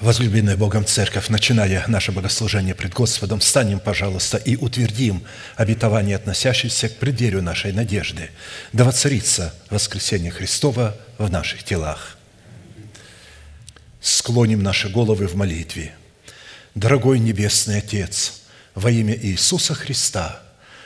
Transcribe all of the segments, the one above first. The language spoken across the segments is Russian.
Возлюбленная Богом Церковь, начиная наше богослужение пред Господом, встанем, пожалуйста, и утвердим обетование, относящееся к преддверию нашей надежды. Да воцарится воскресение Христова в наших телах. Склоним наши головы в молитве. Дорогой Небесный Отец, во имя Иисуса Христа –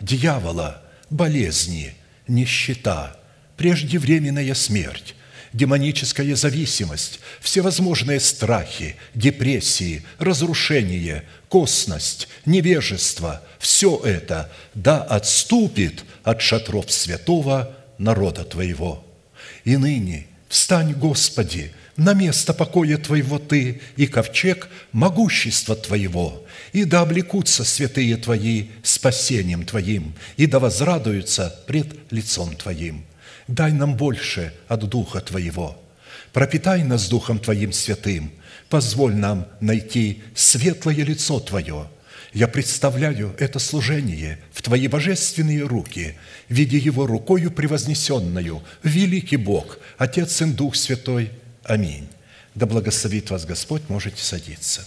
дьявола, болезни, нищета, преждевременная смерть, демоническая зависимость, всевозможные страхи, депрессии, разрушение, косность, невежество – все это да отступит от шатров святого народа Твоего. И ныне встань, Господи, на место покоя Твоего Ты и ковчег могущества Твоего, и да облекутся святые Твои спасением Твоим, и да возрадуются пред лицом Твоим. Дай нам больше от Духа Твоего. Пропитай нас Духом Твоим святым, позволь нам найти светлое лицо Твое. Я представляю это служение в Твои божественные руки, видя его рукою превознесенную, великий Бог, Отец и Дух Святой – Аминь. Да благословит вас Господь, можете садиться.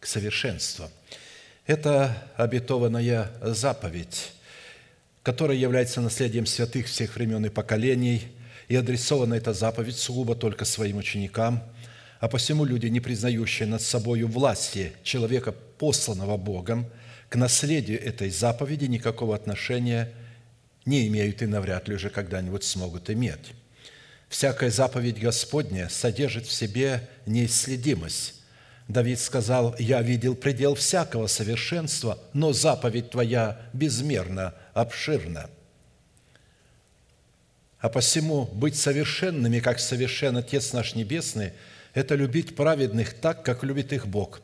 к совершенству». Это обетованная заповедь, которая является наследием святых всех времен и поколений, и адресована эта заповедь сугубо только своим ученикам, а посему люди, не признающие над собою власти человека, посланного Богом, к наследию этой заповеди никакого отношения не имеют и навряд ли уже когда-нибудь смогут иметь. Всякая заповедь Господня содержит в себе неисследимость. Давид сказал, «Я видел предел всякого совершенства, но заповедь Твоя безмерно обширна». А посему быть совершенными, как совершен Отец наш Небесный, это любить праведных так, как любит их Бог,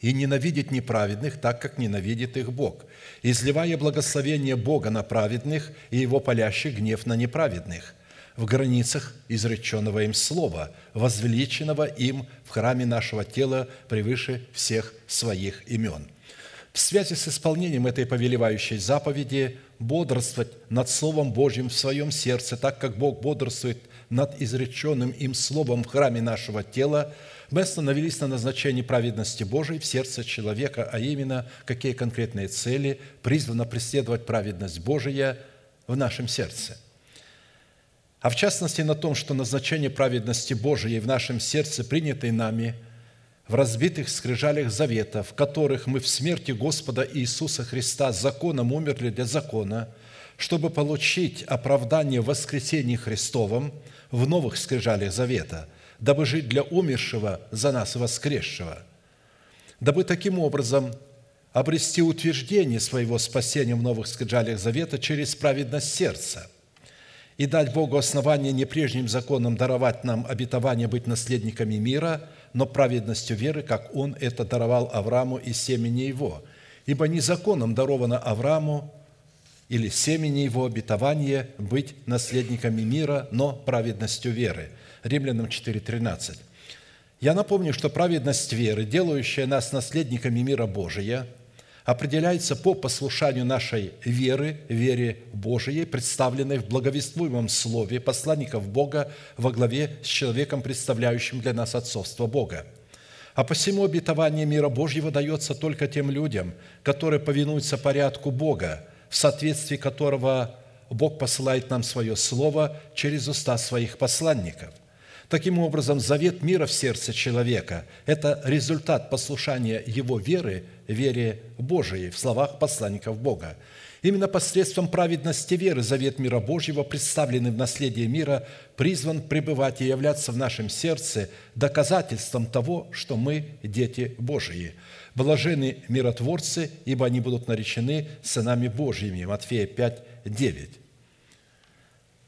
и ненавидеть неправедных так, как ненавидит их Бог, изливая благословение Бога на праведных и Его палящий гнев на неправедных – в границах изреченного им слова, возвеличенного им в храме нашего тела превыше всех своих имен. В связи с исполнением этой повелевающей заповеди бодрствовать над Словом Божьим в своем сердце, так как Бог бодрствует над изреченным им Словом в храме нашего тела, мы остановились на назначении праведности Божией в сердце человека, а именно, какие конкретные цели призвано преследовать праведность Божия в нашем сердце – а в частности на том, что назначение праведности Божией в нашем сердце, принятой нами в разбитых скрижалях завета, в которых мы в смерти Господа Иисуса Христа законом умерли для закона, чтобы получить оправдание в воскресении Христовом в новых скрижалях завета, дабы жить для умершего за нас воскресшего, дабы таким образом обрести утверждение своего спасения в новых скрижалях завета через праведность сердца – и дать Богу основание не прежним законом даровать нам обетование быть наследниками мира, но праведностью веры, как Он это даровал Аврааму и семени его. Ибо не законом даровано Аврааму или семени его обетование быть наследниками мира, но праведностью веры. Римлянам 4.13. Я напомню, что праведность веры, делающая нас наследниками мира Божия – определяется по послушанию нашей веры, вере Божией, представленной в благовествуемом слове посланников Бога во главе с человеком, представляющим для нас отцовство Бога. А посему обетование мира Божьего дается только тем людям, которые повинуются порядку Бога, в соответствии которого Бог посылает нам свое Слово через уста своих посланников. Таким образом, завет мира в сердце человека – это результат послушания его веры, вере Божией, в словах посланников Бога. Именно посредством праведности веры завет мира Божьего, представленный в наследие мира, призван пребывать и являться в нашем сердце доказательством того, что мы дети Божии. Блажены миротворцы, ибо они будут наречены сынами Божьими. Матфея 5, 9.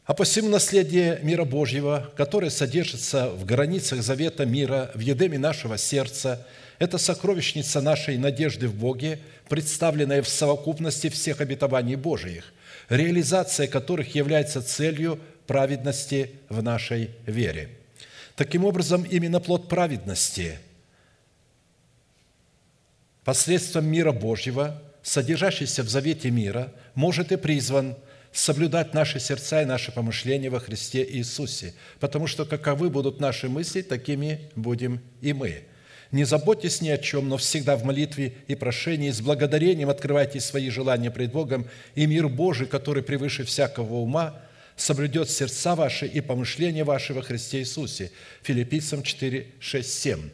А посему наследие мира Божьего, которое содержится в границах завета мира, в едеме нашего сердца, это сокровищница нашей надежды в Боге, представленная в совокупности всех обетований Божиих, реализация которых является целью праведности в нашей вере. Таким образом, именно плод праведности посредством мира Божьего, содержащийся в завете мира, может и призван – соблюдать наши сердца и наши помышления во Христе Иисусе, потому что каковы будут наши мысли, такими будем и мы. Не заботьтесь ни о чем, но всегда в молитве и прошении с благодарением открывайте свои желания пред Богом, и мир Божий, который превыше всякого ума, соблюдет сердца ваши и помышления ваши во Христе Иисусе. Филиппийцам 4, 6, 7.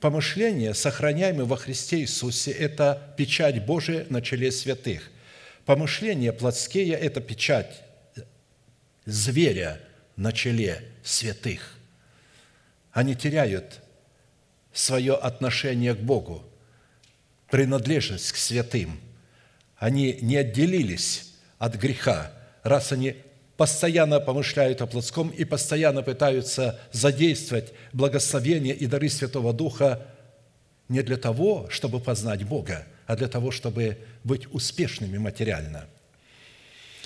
Помышления, сохраняемые во Христе Иисусе, это печать Божия на челе святых – Помышления плотские – это печать зверя на челе святых. Они теряют свое отношение к Богу, принадлежность к святым. Они не отделились от греха, раз они постоянно помышляют о плотском и постоянно пытаются задействовать благословение и дары Святого Духа не для того, чтобы познать Бога, а для того, чтобы быть успешными материально.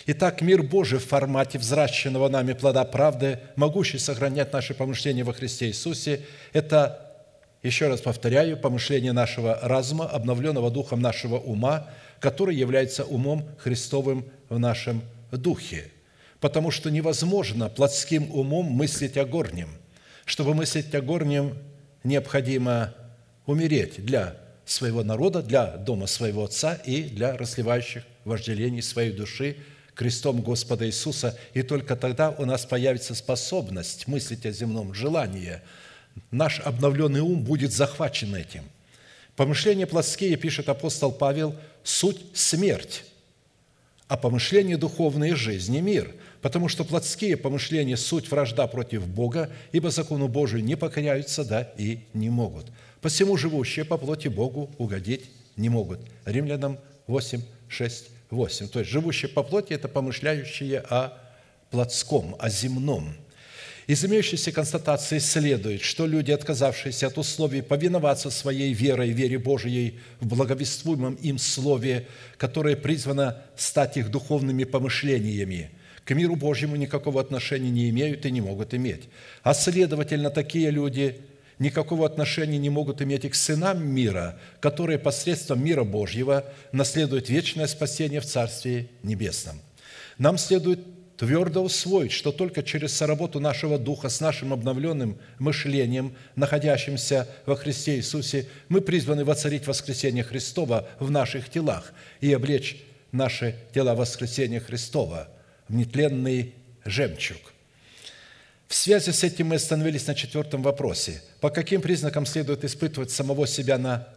Итак, мир Божий в формате взращенного нами плода правды, могущий сохранять наши помышления во Христе Иисусе, это, еще раз повторяю, помышление нашего разума, обновленного духом нашего ума, который является умом Христовым в нашем духе. Потому что невозможно плотским умом мыслить о горнем. Чтобы мыслить о горнем, необходимо умереть для своего народа, для дома своего Отца и для разливающих вожделений своей души крестом Господа Иисуса. И только тогда у нас появится способность мыслить о земном желании. Наш обновленный ум будет захвачен этим. Помышления плотские, пишет апостол Павел, суть – смерть, а помышления духовные – жизнь и мир, потому что плотские помышления – суть вражда против Бога, ибо закону Божию не покоряются, да и не могут – Посему живущие по плоти Богу угодить не могут. Римлянам 8, 6, 8. То есть живущие по плоти – это помышляющие о плотском, о земном. Из имеющейся констатации следует, что люди, отказавшиеся от условий повиноваться своей верой, вере Божией в благовествуемом им слове, которое призвано стать их духовными помышлениями, к миру Божьему никакого отношения не имеют и не могут иметь. А следовательно, такие люди – никакого отношения не могут иметь и к сынам мира, которые посредством мира Божьего наследуют вечное спасение в Царстве Небесном. Нам следует твердо усвоить, что только через соработу нашего Духа с нашим обновленным мышлением, находящимся во Христе Иисусе, мы призваны воцарить воскресение Христова в наших телах и облечь наши тела воскресения Христова в нетленный жемчуг. В связи с этим мы остановились на четвертом вопросе. По каким признакам следует испытывать самого себя на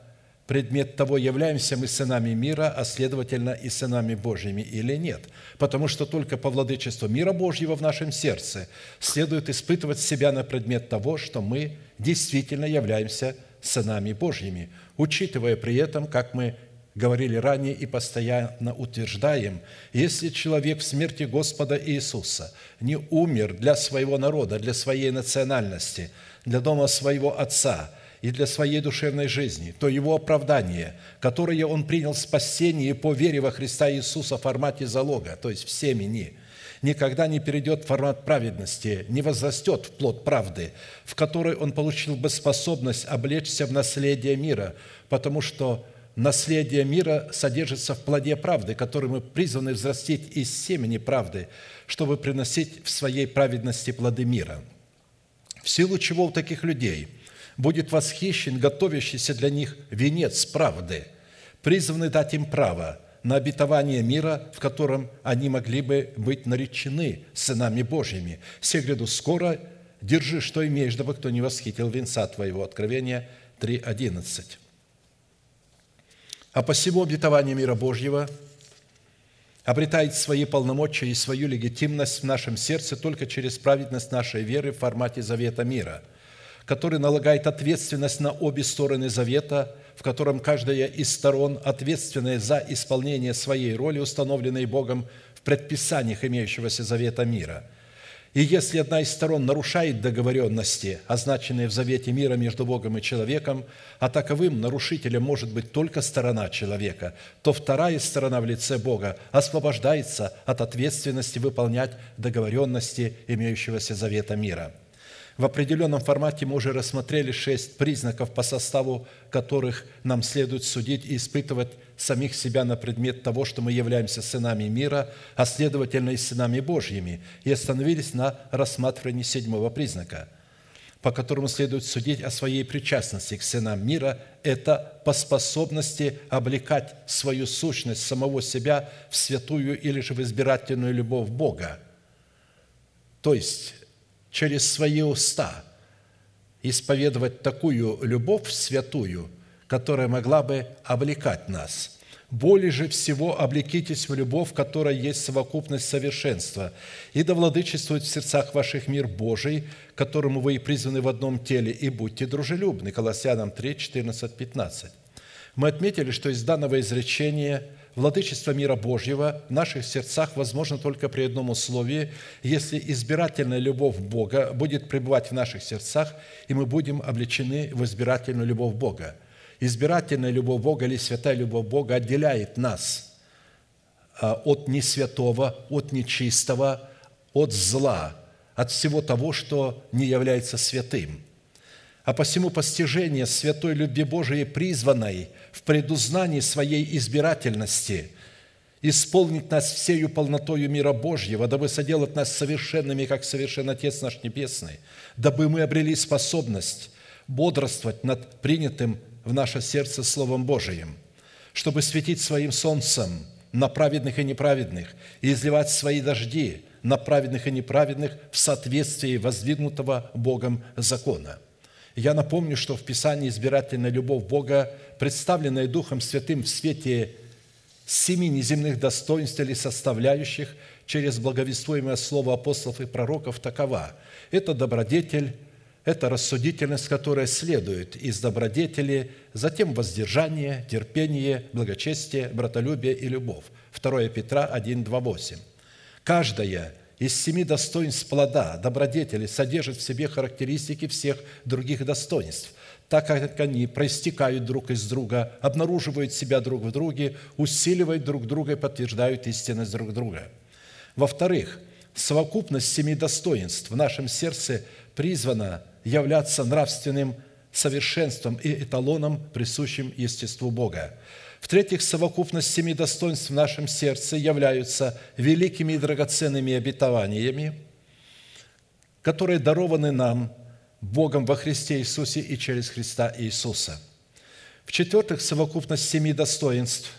предмет того, являемся мы сынами мира, а следовательно и сынами Божьими или нет. Потому что только по владычеству мира Божьего в нашем сердце следует испытывать себя на предмет того, что мы действительно являемся сынами Божьими, учитывая при этом, как мы говорили ранее и постоянно утверждаем, если человек в смерти Господа Иисуса не умер для своего народа, для своей национальности, для дома своего Отца и для своей душевной жизни, то его оправдание, которое он принял в спасении по вере во Христа Иисуса в формате залога, то есть в семени, никогда не перейдет в формат праведности, не возрастет в плод правды, в которой он получил бы способность облечься в наследие мира, потому что наследие мира содержится в плоде правды, который мы призваны взрастить из семени правды, чтобы приносить в своей праведности плоды мира. В силу чего у таких людей будет восхищен готовящийся для них венец правды, призванный дать им право на обетование мира, в котором они могли бы быть наречены сынами Божьими. Все гряду скоро держи, что имеешь, дабы кто не восхитил венца твоего». Откровение 3.11. А посему обетование мира Божьего обретает свои полномочия и свою легитимность в нашем сердце только через праведность нашей веры в формате завета мира, который налагает ответственность на обе стороны завета, в котором каждая из сторон, ответственная за исполнение своей роли, установленной Богом в предписаниях имеющегося завета мира – и если одна из сторон нарушает договоренности, означенные в завете мира между Богом и человеком, а таковым нарушителем может быть только сторона человека, то вторая сторона в лице Бога освобождается от ответственности выполнять договоренности имеющегося завета мира – в определенном формате мы уже рассмотрели шесть признаков, по составу которых нам следует судить и испытывать самих себя на предмет того, что мы являемся сынами мира, а следовательно и сынами Божьими, и остановились на рассматривании седьмого признака, по которому следует судить о своей причастности к сынам мира, это по способности облекать свою сущность самого себя в святую или же в избирательную любовь Бога. То есть через свои уста исповедовать такую любовь святую, которая могла бы облекать нас – более же всего облекитесь в любовь, которая есть совокупность совершенства, и да владычествует в сердцах ваших мир Божий, которому вы и призваны в одном теле, и будьте дружелюбны». Колоссянам 3, 14, 15. Мы отметили, что из данного изречения – Владычество мира Божьего в наших сердцах возможно только при одном условии, если избирательная любовь Бога будет пребывать в наших сердцах, и мы будем облечены в избирательную любовь Бога. Избирательная любовь Бога или святая любовь Бога отделяет нас а, от несвятого, от нечистого, от зла, от всего того, что не является святым – а посему постижение святой любви Божией, призванной в предузнании своей избирательности, исполнить нас всею полнотою мира Божьего, дабы соделать нас совершенными, как совершен Отец наш Небесный, дабы мы обрели способность бодрствовать над принятым в наше сердце Словом Божиим, чтобы светить своим солнцем на праведных и неправедных и изливать свои дожди на праведных и неправедных в соответствии воздвигнутого Богом закона – я напомню, что в Писании избирательная любовь Бога, представленная Духом Святым в свете семи неземных достоинств или составляющих через благовествуемое слово апостолов и пророков такова. Это добродетель, это рассудительность, которая следует из добродетели, затем воздержание, терпение, благочестие, братолюбие и любовь. 2 Петра 1, 2, 8. Каждая из семи достоинств плода, добродетели, содержит в себе характеристики всех других достоинств, так как они проистекают друг из друга, обнаруживают себя друг в друге, усиливают друг друга и подтверждают истинность друг друга. Во-вторых, совокупность семи достоинств в нашем сердце призвана являться нравственным совершенством и эталоном, присущим естеству Бога. В-третьих, совокупность семи достоинств в нашем сердце являются великими и драгоценными обетованиями, которые дарованы нам Богом во Христе Иисусе и через Христа Иисуса. В-четвертых, совокупность семи достоинств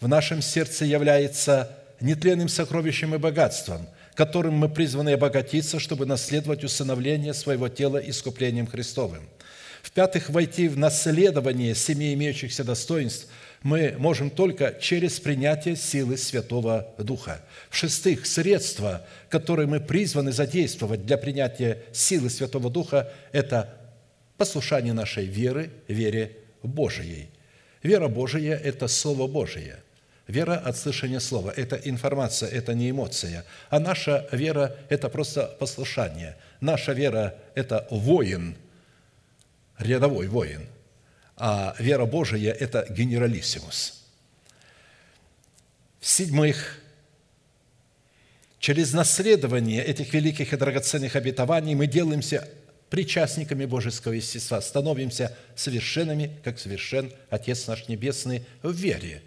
в нашем сердце является нетленным сокровищем и богатством, которым мы призваны обогатиться, чтобы наследовать усыновление своего тела искуплением Христовым – в-пятых, войти в наследование семи имеющихся достоинств мы можем только через принятие силы Святого Духа. В-шестых, средства, которые мы призваны задействовать для принятия силы Святого Духа, это послушание нашей веры, вере Божией. Вера Божия – это Слово Божие. Вера от слышания Слова – это информация, это не эмоция. А наша вера – это просто послушание. Наша вера – это воин – рядовой воин, а вера Божия – это генералиссимус. В-седьмых, через наследование этих великих и драгоценных обетований мы делаемся причастниками Божеского естества, становимся совершенными, как совершен Отец наш Небесный в вере.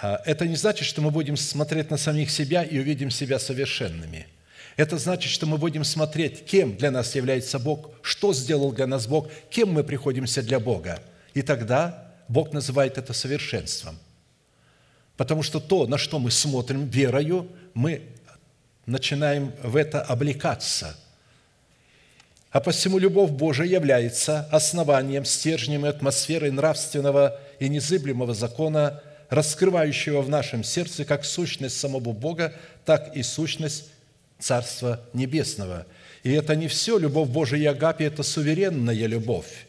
А это не значит, что мы будем смотреть на самих себя и увидим себя совершенными – это значит, что мы будем смотреть, кем для нас является Бог, что сделал для нас Бог, кем мы приходимся для Бога. И тогда Бог называет это совершенством. Потому что то, на что мы смотрим верою, мы начинаем в это облекаться. А посему любовь Божия является основанием, стержнем и атмосферой нравственного и незыблемого закона, раскрывающего в нашем сердце как сущность самого Бога, так и сущность Царства Небесного. И это не все. Любовь Божия и Агапи – это суверенная любовь,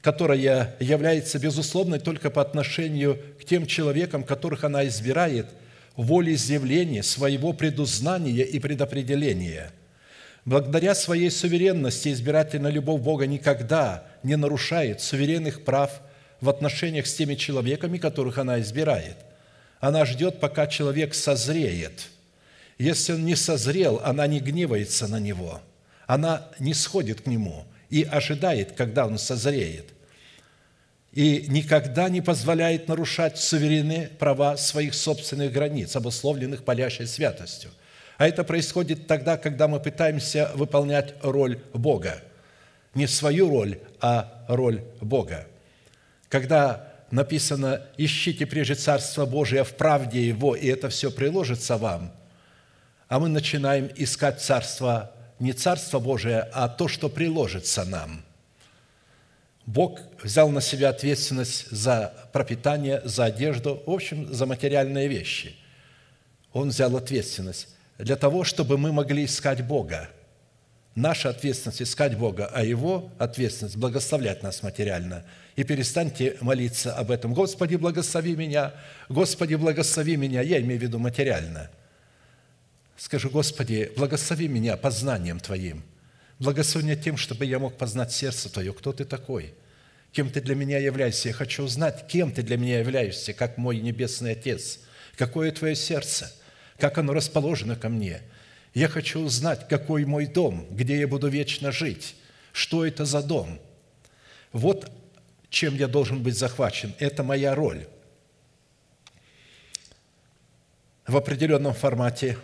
которая является безусловной только по отношению к тем человекам, которых она избирает, волеизъявления своего предузнания и предопределения – благодаря своей суверенности избирательная любовь Бога никогда не нарушает суверенных прав в отношениях с теми человеками, которых она избирает. Она ждет, пока человек созреет. Если он не созрел, она не гневается на него. Она не сходит к нему и ожидает, когда он созреет. И никогда не позволяет нарушать суверенные права своих собственных границ, обусловленных палящей святостью – а это происходит тогда, когда мы пытаемся выполнять роль Бога. Не свою роль, а роль Бога. Когда написано «Ищите прежде Царство Божие в правде Его, и это все приложится вам», а мы начинаем искать Царство, не Царство Божие, а то, что приложится нам. Бог взял на себя ответственность за пропитание, за одежду, в общем, за материальные вещи. Он взял ответственность для того, чтобы мы могли искать Бога. Наша ответственность – искать Бога, а Его ответственность – благословлять нас материально. И перестаньте молиться об этом. «Господи, благослови меня! Господи, благослови меня!» Я имею в виду материально. Скажи, «Господи, благослови меня познанием Твоим. Благослови меня тем, чтобы я мог познать сердце Твое. Кто Ты такой?» кем ты для меня являешься. Я хочу узнать, кем ты для меня являешься, как мой Небесный Отец. Какое твое сердце – как оно расположено ко мне. Я хочу узнать, какой мой дом, где я буду вечно жить, что это за дом. Вот чем я должен быть захвачен. Это моя роль. В определенном формате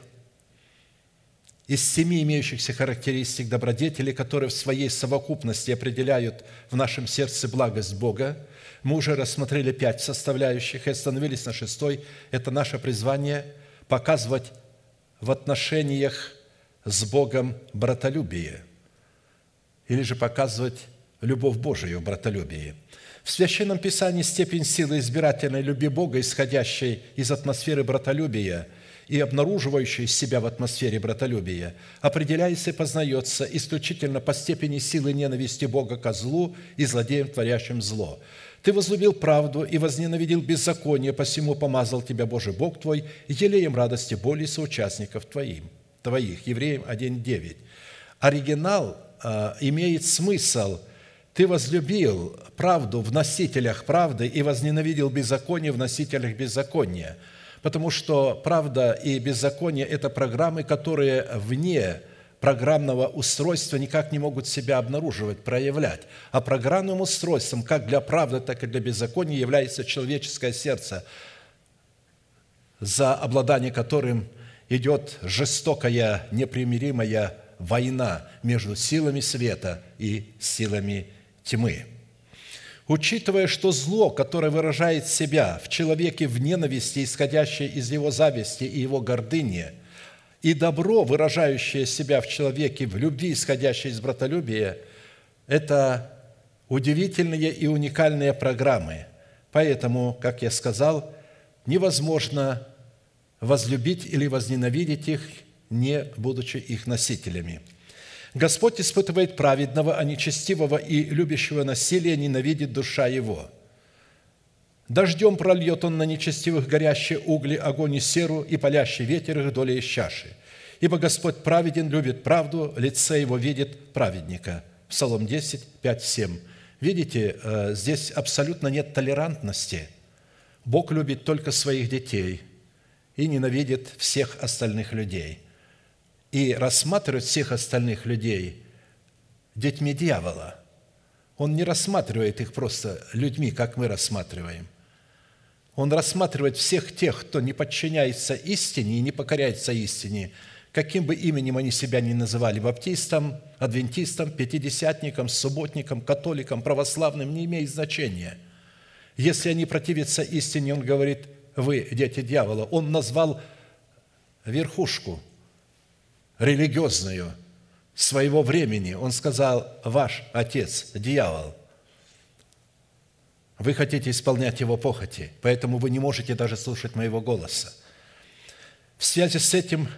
из семи имеющихся характеристик добродетели, которые в своей совокупности определяют в нашем сердце благость Бога, мы уже рассмотрели пять составляющих и остановились на шестой. Это наше призвание – показывать в отношениях с Богом братолюбие или же показывать любовь Божию в братолюбии. В Священном Писании степень силы избирательной любви Бога, исходящей из атмосферы братолюбия и обнаруживающей себя в атмосфере братолюбия, определяется и познается исключительно по степени силы ненависти Бога ко злу и злодеям, творящим зло – ты возлюбил правду и возненавидел беззаконие, посему помазал тебя Божий Бог твой елеем радости боли соучастников твоим, твоих». Евреям 1.9. Оригинал э, имеет смысл «Ты возлюбил правду в носителях правды и возненавидел беззаконие в носителях беззакония». Потому что правда и беззаконие – это программы, которые вне программного устройства никак не могут себя обнаруживать, проявлять. А программным устройством как для правды, так и для беззакония является человеческое сердце, за обладание которым идет жестокая, непримиримая война между силами света и силами тьмы. Учитывая, что зло, которое выражает себя в человеке в ненависти, исходящей из его зависти и его гордыни – и добро, выражающее себя в человеке в любви, исходящей из братолюбия, это удивительные и уникальные программы. Поэтому, как я сказал, невозможно возлюбить или возненавидеть их, не будучи их носителями. Господь испытывает праведного, а нечестивого и любящего насилия ненавидит душа его – Дождем прольет он на нечестивых горящие угли, огонь и серу, и палящий ветер их доли из чаши. Ибо Господь праведен, любит правду, лице его видит праведника». Псалом 10, 5, 7. Видите, э, здесь абсолютно нет толерантности. Бог любит только своих детей и ненавидит всех остальных людей. И рассматривает всех остальных людей детьми дьявола. Он не рассматривает их просто людьми, как мы рассматриваем – он рассматривает всех тех, кто не подчиняется истине и не покоряется истине, каким бы именем они себя ни называли, баптистам, адвентистам, пятидесятникам, субботникам, католикам, православным, не имеет значения. Если они противятся истине, он говорит, вы дети дьявола. Он назвал верхушку религиозную своего времени. Он сказал, ваш отец, дьявол, вы хотите исполнять его похоти, поэтому вы не можете даже слушать моего голоса. В связи с этим,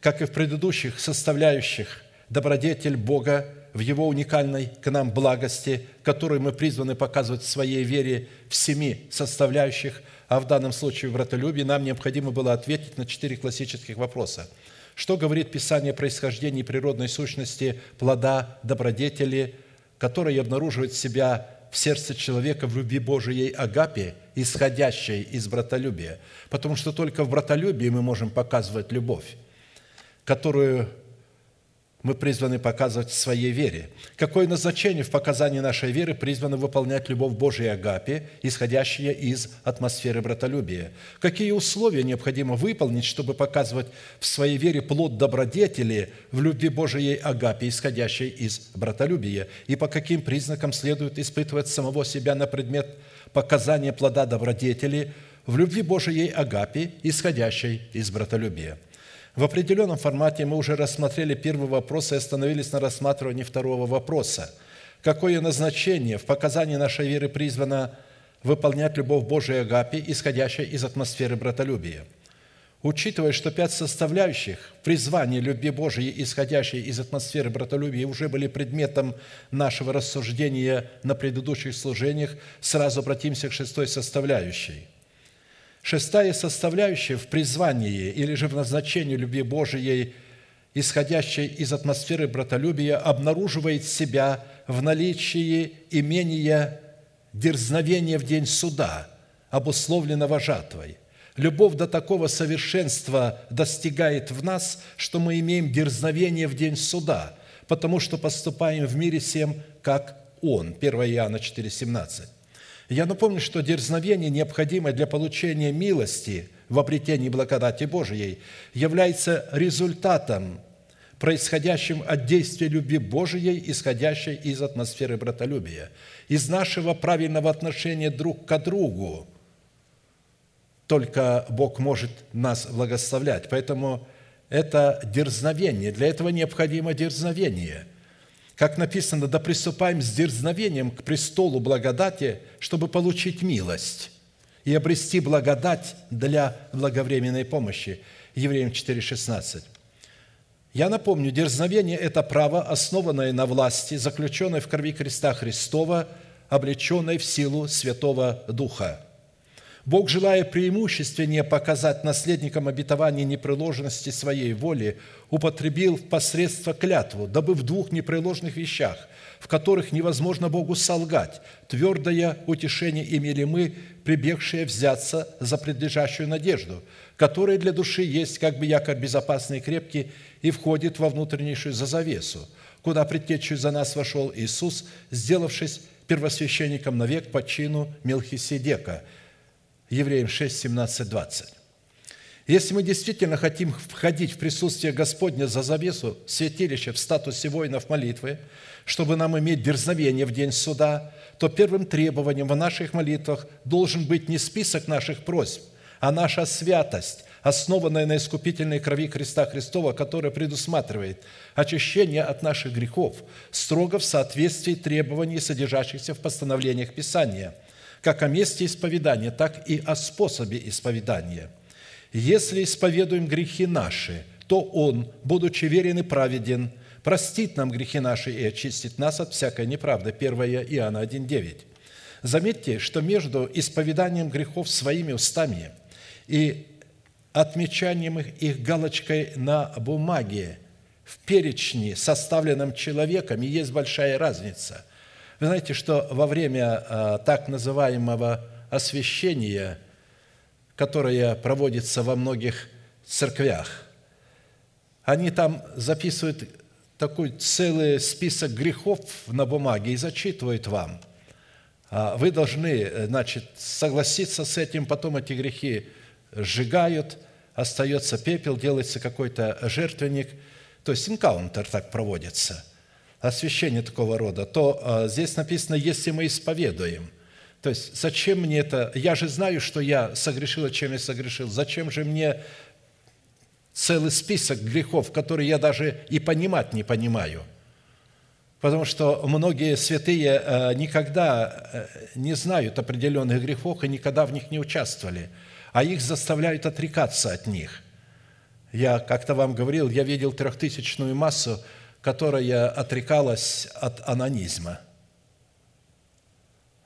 как и в предыдущих составляющих, добродетель Бога в Его уникальной к нам благости, которую мы призваны показывать в своей вере в семи составляющих, а в данном случае в братолюбии, нам необходимо было ответить на четыре классических вопроса – что говорит Писание о происхождении природной сущности плода добродетели, который обнаруживает себя в сердце человека в любви Божией Агапе, исходящей из братолюбия? Потому что только в братолюбии мы можем показывать любовь, которую мы призваны показывать в своей вере. Какое назначение в показании нашей веры призвано выполнять любовь Божией Агапе, исходящая из атмосферы братолюбия? Какие условия необходимо выполнить, чтобы показывать в своей вере плод добродетели в любви Божией Агапе, исходящей из братолюбия? И по каким признакам следует испытывать самого себя на предмет показания плода добродетели в любви Божией Агапе, исходящей из братолюбия? В определенном формате мы уже рассмотрели первый вопрос и остановились на рассматривании второго вопроса. Какое назначение в показании нашей веры призвано выполнять любовь Божией Агапи, исходящей из атмосферы братолюбия? Учитывая, что пять составляющих призвания любви Божией, исходящей из атмосферы братолюбия, уже были предметом нашего рассуждения на предыдущих служениях, сразу обратимся к шестой составляющей – Шестая составляющая в призвании или же в назначении любви Божией, исходящей из атмосферы братолюбия, обнаруживает себя в наличии имения дерзновения в день суда, обусловленного жатвой. Любовь до такого совершенства достигает в нас, что мы имеем дерзновение в день суда, потому что поступаем в мире всем, как Он. 1 Иоанна 4, 17. Я напомню, что дерзновение, необходимое для получения милости в обретении благодати Божией, является результатом, происходящим от действия любви Божией, исходящей из атмосферы братолюбия, из нашего правильного отношения друг к другу. Только Бог может нас благословлять. Поэтому это дерзновение. Для этого необходимо дерзновение – как написано, да приступаем с дерзновением к престолу благодати, чтобы получить милость и обрести благодать для благовременной помощи. Евреям 4,16. Я напомню, дерзновение – это право, основанное на власти, заключенное в крови креста Христова, облеченное в силу Святого Духа – Бог, желая преимущественнее показать наследникам обетования непреложности своей воли, употребил посредство клятву, дабы в двух непреложных вещах, в которых невозможно Богу солгать, твердое утешение имели мы, прибегшие взяться за предлежащую надежду, которая для души есть как бы якорь безопасный и крепкий и входит во внутреннейшую зазавесу, куда предтечью за нас вошел Иисус, сделавшись первосвященником навек по чину Мелхиседека – Евреям 6, 17, 20. Если мы действительно хотим входить в присутствие Господня за завесу святилища в статусе воинов молитвы, чтобы нам иметь дерзновение в день суда, то первым требованием в наших молитвах должен быть не список наших просьб, а наша святость, основанная на искупительной крови креста Христова, которая предусматривает очищение от наших грехов строго в соответствии требований, содержащихся в постановлениях Писания – как о месте исповедания, так и о способе исповедания. Если исповедуем грехи наши, то Он, будучи верен и праведен, простит нам грехи наши и очистит нас от всякой неправды. 1 Иоанна 1,9. Заметьте, что между исповеданием грехов своими устами и отмечанием их, их галочкой на бумаге в перечне, составленном человеком, есть большая разница – вы знаете, что во время а, так называемого освящения, которое проводится во многих церквях, они там записывают такой целый список грехов на бумаге и зачитывают вам. А вы должны, значит, согласиться с этим, потом эти грехи сжигают, остается пепел, делается какой-то жертвенник. То есть инкаунтер так проводится – освящение такого рода, то а, здесь написано, если мы исповедуем. То есть, зачем мне это? Я же знаю, что я согрешил, чем я согрешил. Зачем же мне целый список грехов, которые я даже и понимать не понимаю. Потому что многие святые э, никогда э, не знают определенных грехов и никогда в них не участвовали, а их заставляют отрекаться от них. Я как-то вам говорил, я видел трехтысячную массу, которая отрекалась от анонизма.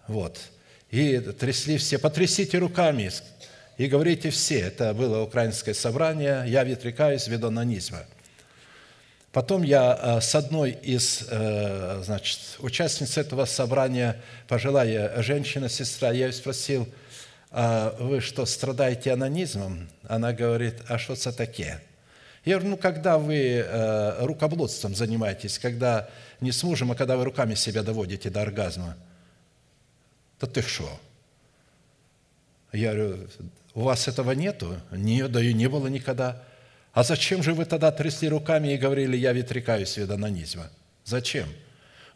Вот. И трясли все. Потрясите руками и говорите все. Это было украинское собрание. Я отрекаюсь от анонизма. Потом я э, с одной из э, значит, участниц этого собрания, пожилая женщина, сестра, я ее спросил, а вы что, страдаете анонизмом? Она говорит, а что это такое? Я говорю, ну, когда вы э, рукоблудством занимаетесь, когда не с мужем, а когда вы руками себя доводите до оргазма, то ты что? Я говорю, у вас этого нету? Нет, да и не было никогда. А зачем же вы тогда трясли руками и говорили, я ветрекаюсь от анонизма? Зачем?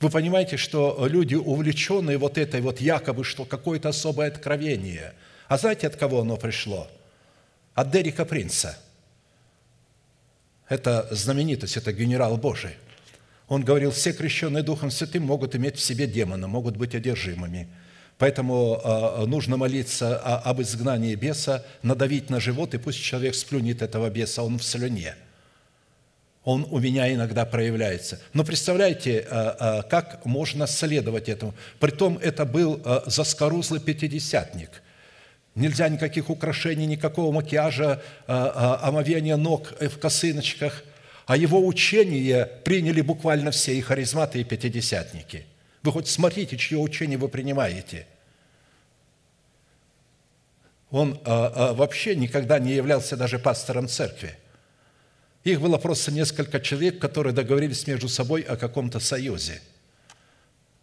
Вы понимаете, что люди, увлеченные вот этой вот якобы, что какое-то особое откровение. А знаете, от кого оно пришло? От Дерека Принца – это знаменитость, это генерал Божий. Он говорил, все крещенные Духом Святым могут иметь в себе демона, могут быть одержимыми. Поэтому э, нужно молиться об изгнании беса, надавить на живот, и пусть человек сплюнет этого беса, он в слюне. Он у меня иногда проявляется. Но представляете, э, э, как можно следовать этому? Притом это был заскорузлый пятидесятник – Нельзя никаких украшений, никакого макияжа, а, а, омовения ног в косыночках. А его учение приняли буквально все и харизматы, и пятидесятники. Вы хоть смотрите, чье учение вы принимаете. Он вообще никогда не являлся даже пастором церкви. Их было просто несколько человек, которые договорились между собой о каком-то союзе –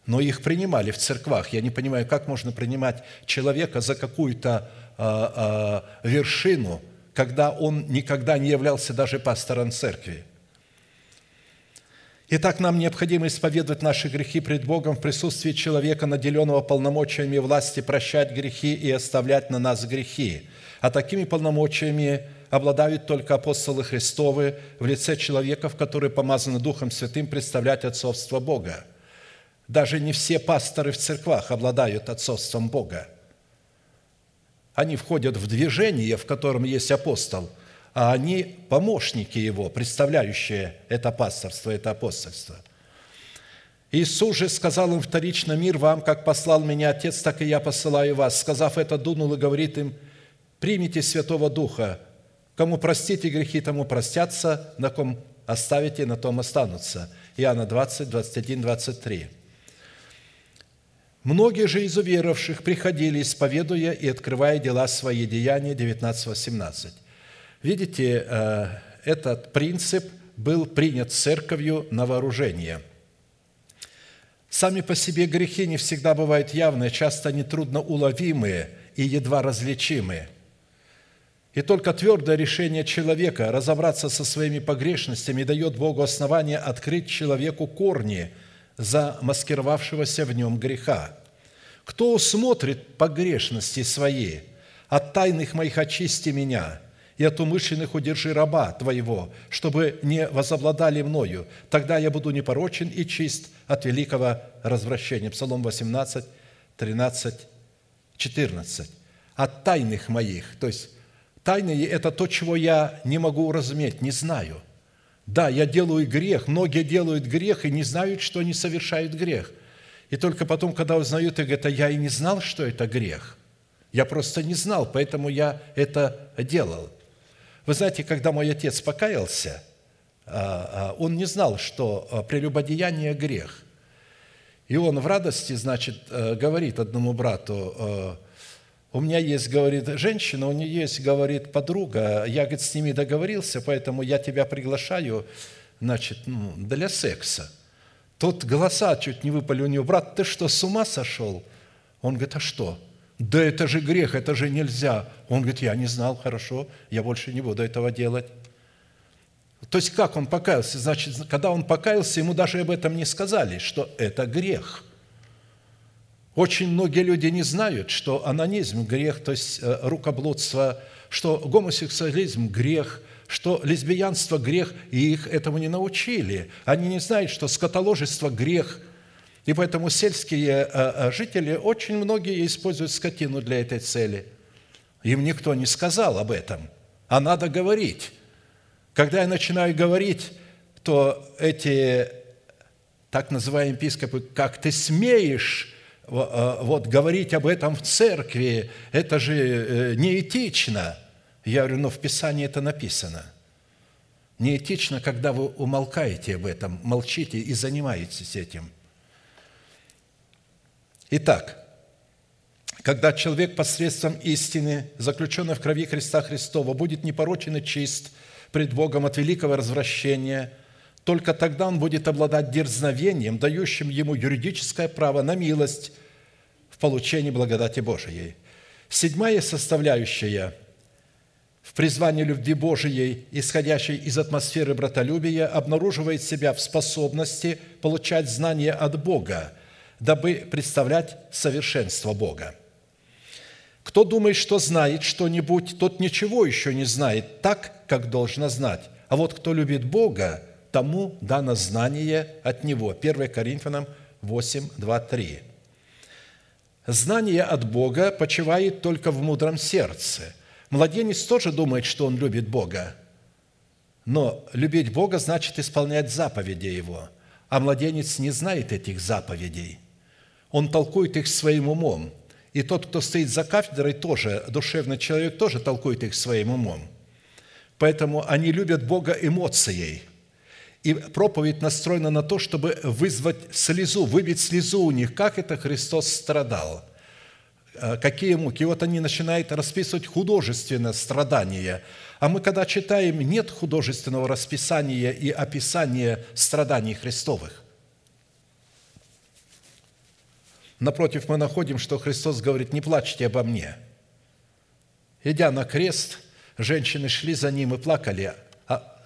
но их принимали в церквах. Я не понимаю, как можно принимать человека за какую-то а, а, вершину, когда он никогда не являлся даже пастором церкви. Итак, нам необходимо исповедовать наши грехи пред Богом в присутствии человека, наделенного полномочиями власти прощать грехи и оставлять на нас грехи. А такими полномочиями обладают только апостолы Христовы в лице человеков, которые помазаны Духом Святым представлять отцовство Бога – даже не все пасторы в церквах обладают отцовством Бога. Они входят в движение, в котором есть апостол, а они помощники его, представляющие это пасторство, это апостольство. Иисус же сказал им вторично, «Мир вам, как послал меня Отец, так и я посылаю вас». Сказав это, дунул и говорит им, «Примите Святого Духа, кому простите грехи, тому простятся, на ком оставите, на том останутся». Иоанна 20, 21, 23. Многие же из уверовавших приходили, исповедуя и открывая дела свои, деяния 19.18. Видите, э, этот принцип был принят церковью на вооружение. Сами по себе грехи не всегда бывают явные, часто они трудно уловимые и едва различимые. И только твердое решение человека разобраться со своими погрешностями дает Богу основание открыть человеку корни – замаскировавшегося в нем греха. Кто усмотрит погрешности свои, от тайных моих очисти меня, и от умышленных удержи раба Твоего, чтобы не возобладали мною. Тогда я буду непорочен и чист от великого развращения». Псалом 18, 13, 14. «От тайных моих». То есть, тайные – это то, чего я не могу уразуметь, не знаю – да, я делаю грех, многие делают грех и не знают, что они совершают грех. И только потом, когда узнают, и говорят, а я и не знал, что это грех. Я просто не знал, поэтому я это делал. Вы знаете, когда мой отец покаялся, а, а, он не знал, что а, прелюбодеяние – грех. И он в радости, значит, э, говорит одному брату, э, у меня есть, говорит, женщина, у нее есть, говорит, подруга, я, говорит, с ними договорился, поэтому я тебя приглашаю, значит, ну, для секса. Тот голоса чуть не выпали у него, брат, ты что, с ума сошел? Он говорит, а что? Да это же грех, это же нельзя. Он говорит, я не знал, хорошо, я больше не буду этого делать. То есть как он покаялся? Значит, когда он покаялся, ему даже об этом не сказали, что это грех – очень многие люди не знают, что анонизм – грех, то есть э, рукоблудство, что гомосексуализм – грех, что лесбиянство – грех, и их этому не научили. Они не знают, что скотоложество – грех. И поэтому сельские э, э, жители, очень многие используют скотину для этой цели. Им никто не сказал об этом, а надо говорить. Когда я начинаю говорить, то эти так называемые епископы, как ты смеешь вот, говорить об этом в церкви, это же неэтично – я говорю, но в Писании это написано. Неэтично, когда вы умолкаете об этом, молчите и занимаетесь этим. Итак, когда человек посредством истины, заключенной в крови Христа Христова, будет непорочен и чист пред Богом от великого развращения, только тогда он будет обладать дерзновением, дающим ему юридическое право на милость получении благодати Божией. Седьмая составляющая – в призвании любви Божией, исходящей из атмосферы братолюбия, обнаруживает себя в способности получать знания от Бога, дабы представлять совершенство Бога. Кто думает, что знает что-нибудь, тот ничего еще не знает так, как должно знать. А вот кто любит Бога, тому дано знание от Него. 1 Коринфянам 8, 2, 3. Знание от Бога почивает только в мудром сердце – Младенец тоже думает, что он любит Бога. Но любить Бога значит исполнять заповеди Его. А младенец не знает этих заповедей. Он толкует их своим умом. И тот, кто стоит за кафедрой, тоже, душевный человек, тоже толкует их своим умом. Поэтому они любят Бога эмоцией. И проповедь настроена на то, чтобы вызвать слезу, выбить слезу у них, как это Христос страдал – Э, какие муки. И вот они начинают расписывать художественное страдание. А мы, когда читаем, нет художественного расписания и описания страданий Христовых. Напротив, мы находим, что Христос говорит, не плачьте обо мне. Идя на крест, женщины шли за Ним и плакали,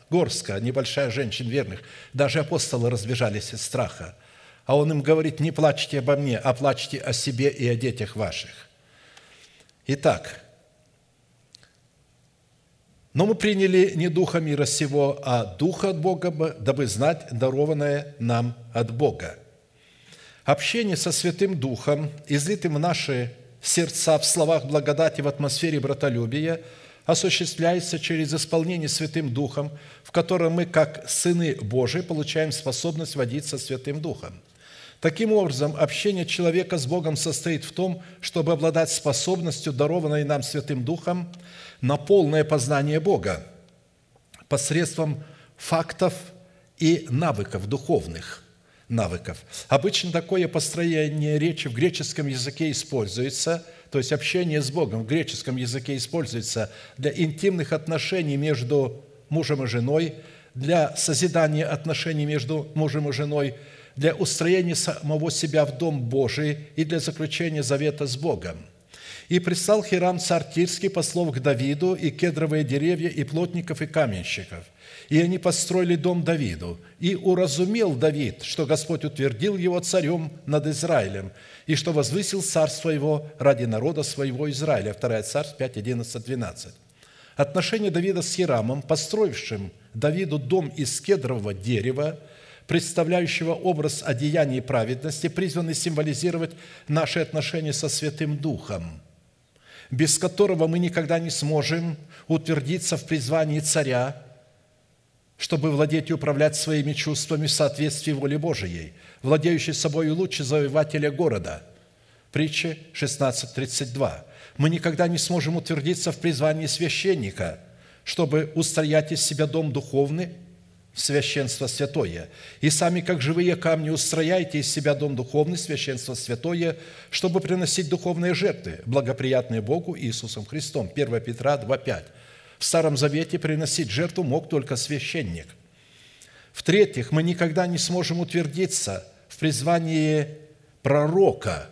горстка, небольшая женщин верных, даже апостолы разбежались из страха – а он им говорит, не плачьте обо мне, а плачьте о себе и о детях ваших. Итак, но мы приняли не духа мира сего, а духа от Бога, дабы знать дарованное нам от Бога. Общение со Святым Духом, излитым в наши сердца в словах благодати в атмосфере братолюбия, осуществляется через исполнение Святым Духом, в котором мы, как сыны Божии, получаем способность водиться Святым Духом – Таким образом, общение человека с Богом состоит в том, чтобы обладать способностью, дарованной нам Святым Духом, на полное познание Бога посредством фактов и навыков, духовных навыков. Обычно такое построение речи в греческом языке используется, то есть общение с Богом в греческом языке используется для интимных отношений между мужем и женой, для созидания отношений между мужем и женой – для устроения самого себя в Дом Божий и для заключения завета с Богом. И пристал Хирам царь Тирский послов к Давиду, и кедровые деревья, и плотников, и каменщиков. И они построили дом Давиду. И уразумел Давид, что Господь утвердил его царем над Израилем, и что возвысил царство его ради народа своего Израиля. 2 Царств 5, 11, 12. Отношение Давида с Хирамом, построившим Давиду дом из кедрового дерева – представляющего образ одеяния праведности, призванный символизировать наши отношения со Святым Духом, без которого мы никогда не сможем утвердиться в призвании царя, чтобы владеть и управлять своими чувствами в соответствии воле Божией, владеющий собой лучше завоевателя города. Притча 16.32. Мы никогда не сможем утвердиться в призвании священника, чтобы устроять из себя дом духовный, священство святое. И сами, как живые камни, устрояйте из себя дом духовный, священство святое, чтобы приносить духовные жертвы, благоприятные Богу Иисусом Христом. 1 Петра 2,5. В Старом Завете приносить жертву мог только священник. В-третьих, мы никогда не сможем утвердиться в призвании пророка,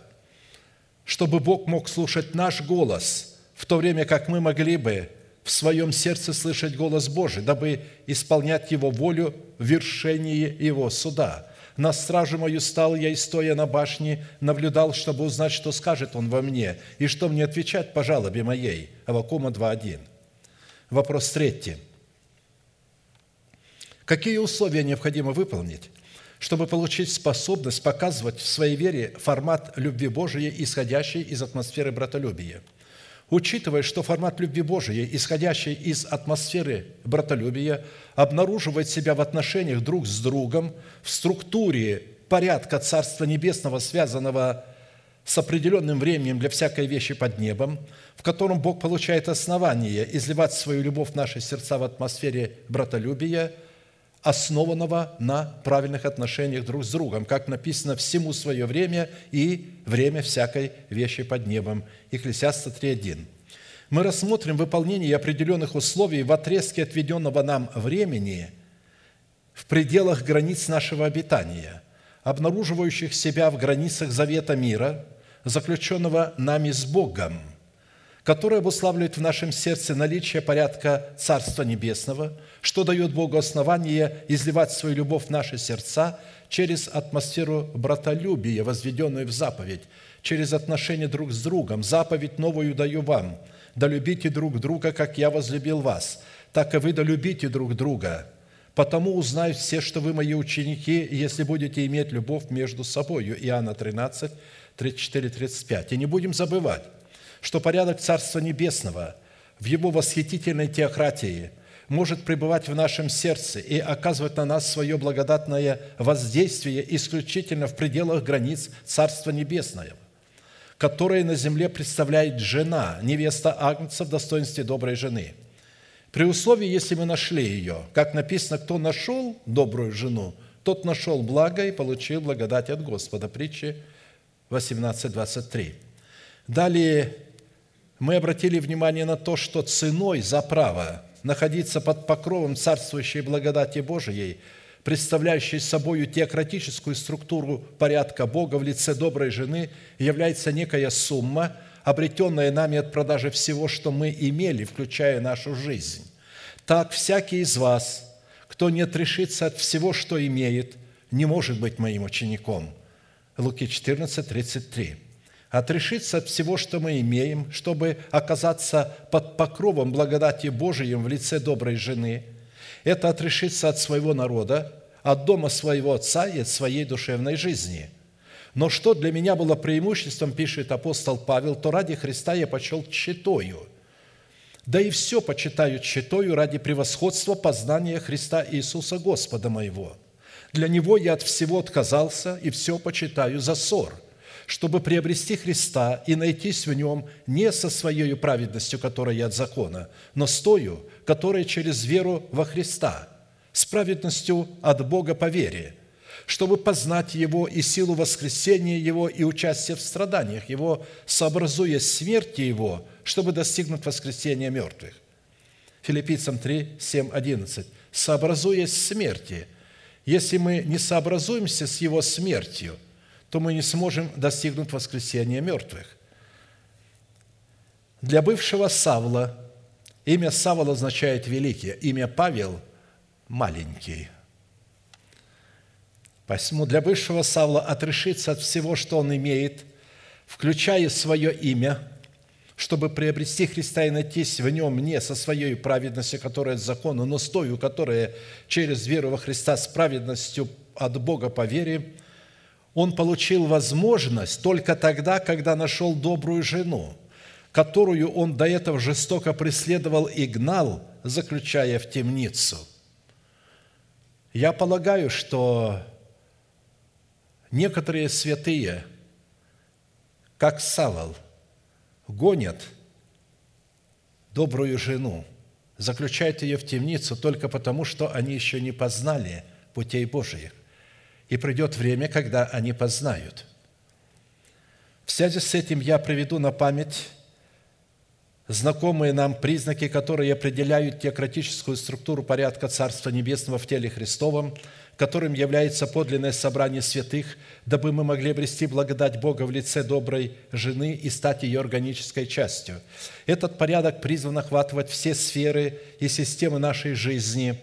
чтобы Бог мог слушать наш голос, в то время как мы могли бы в своем сердце слышать голос Божий, дабы исполнять Его волю в вершении Его суда. На стражу мою стал я и, стоя на башне, наблюдал, чтобы узнать, что скажет Он во мне, и что мне отвечать по жалобе моей». Авакума 2.1. Вопрос третий. Какие условия необходимо выполнить, чтобы получить способность показывать в своей вере формат любви Божией, исходящей из атмосферы братолюбия – Учитывая, что формат любви Божией, исходящий из атмосферы братолюбия, обнаруживает себя в отношениях друг с другом, в структуре порядка Царства Небесного, связанного с определенным временем для всякой вещи под небом, в котором Бог получает основание изливать свою любовь в наши сердца в атмосфере братолюбия, основанного на правильных отношениях друг с другом, как написано «всему свое время и время всякой вещи под небом». Екклесиаста 3.1. Мы рассмотрим выполнение определенных условий в отрезке отведенного нам времени в пределах границ нашего обитания, обнаруживающих себя в границах завета мира, заключенного нами с Богом – который обуславливает в нашем сердце наличие порядка Царства Небесного, что дает Богу основание изливать свою любовь в наши сердца через атмосферу братолюбия, возведенную в заповедь, через отношения друг с другом. Заповедь новую даю вам, да любите друг друга, как я возлюбил вас, так и вы да любите друг друга. Потому узнают все, что вы мои ученики, если будете иметь любовь между собою». Иоанна 13, 34, 35. И не будем забывать, что порядок Царства Небесного в Его восхитительной теократии может пребывать в нашем сердце и оказывать на нас свое благодатное воздействие исключительно в пределах границ Царства Небесного, которое на земле представляет жена, невеста Агнца в достоинстве доброй жены. При условии, если мы нашли ее, как написано, кто нашел добрую жену, тот нашел благо и получил благодать от Господа. Притчи 18.23. Далее мы обратили внимание на то, что ценой за право находиться под покровом царствующей благодати Божией, представляющей собой теократическую структуру порядка Бога в лице доброй жены, является некая сумма, обретенная нами от продажи всего, что мы имели, включая нашу жизнь. Так всякий из вас, кто не отрешится от всего, что имеет, не может быть моим учеником. Луки 14, 33 отрешиться от всего, что мы имеем, чтобы оказаться под покровом благодати Божией в лице доброй жены. Это отрешиться от своего народа, от дома своего отца и от своей душевной жизни. Но что для меня было преимуществом, пишет апостол Павел, то ради Христа я почел читою. Да и все почитаю читою ради превосходства познания Христа Иисуса Господа моего. Для Него я от всего отказался и все почитаю за ссор – чтобы приобрести Христа и найтись в Нем не со своей праведностью, которая от закона, но с тою, которая через веру во Христа, с праведностью от Бога по вере, чтобы познать Его и силу воскресения Его и участие в страданиях Его, сообразуя смерти Его, чтобы достигнуть воскресения мертвых. Филиппийцам 3, 7, 11. «Сообразуясь смерти». Если мы не сообразуемся с Его смертью – то мы не сможем достигнуть воскресения мертвых. Для бывшего Савла имя Савл означает «великий», имя Павел – «маленький». Посему для бывшего Савла отрешиться от всего, что он имеет, включая свое имя, чтобы приобрести Христа и найтись в нем не со своей праведностью, которая от закона, но с той, которая через веру во Христа с праведностью от Бога по вере, он получил возможность только тогда, когда нашел добрую жену, которую он до этого жестоко преследовал и гнал, заключая в темницу. Я полагаю, что некоторые святые, как Савол, гонят добрую жену, заключают ее в темницу только потому, что они еще не познали путей Божиих и придет время, когда они познают. В связи с этим я приведу на память знакомые нам признаки, которые определяют теократическую структуру порядка Царства Небесного в теле Христовом, которым является подлинное собрание святых, дабы мы могли обрести благодать Бога в лице доброй жены и стать ее органической частью. Этот порядок призван охватывать все сферы и системы нашей жизни,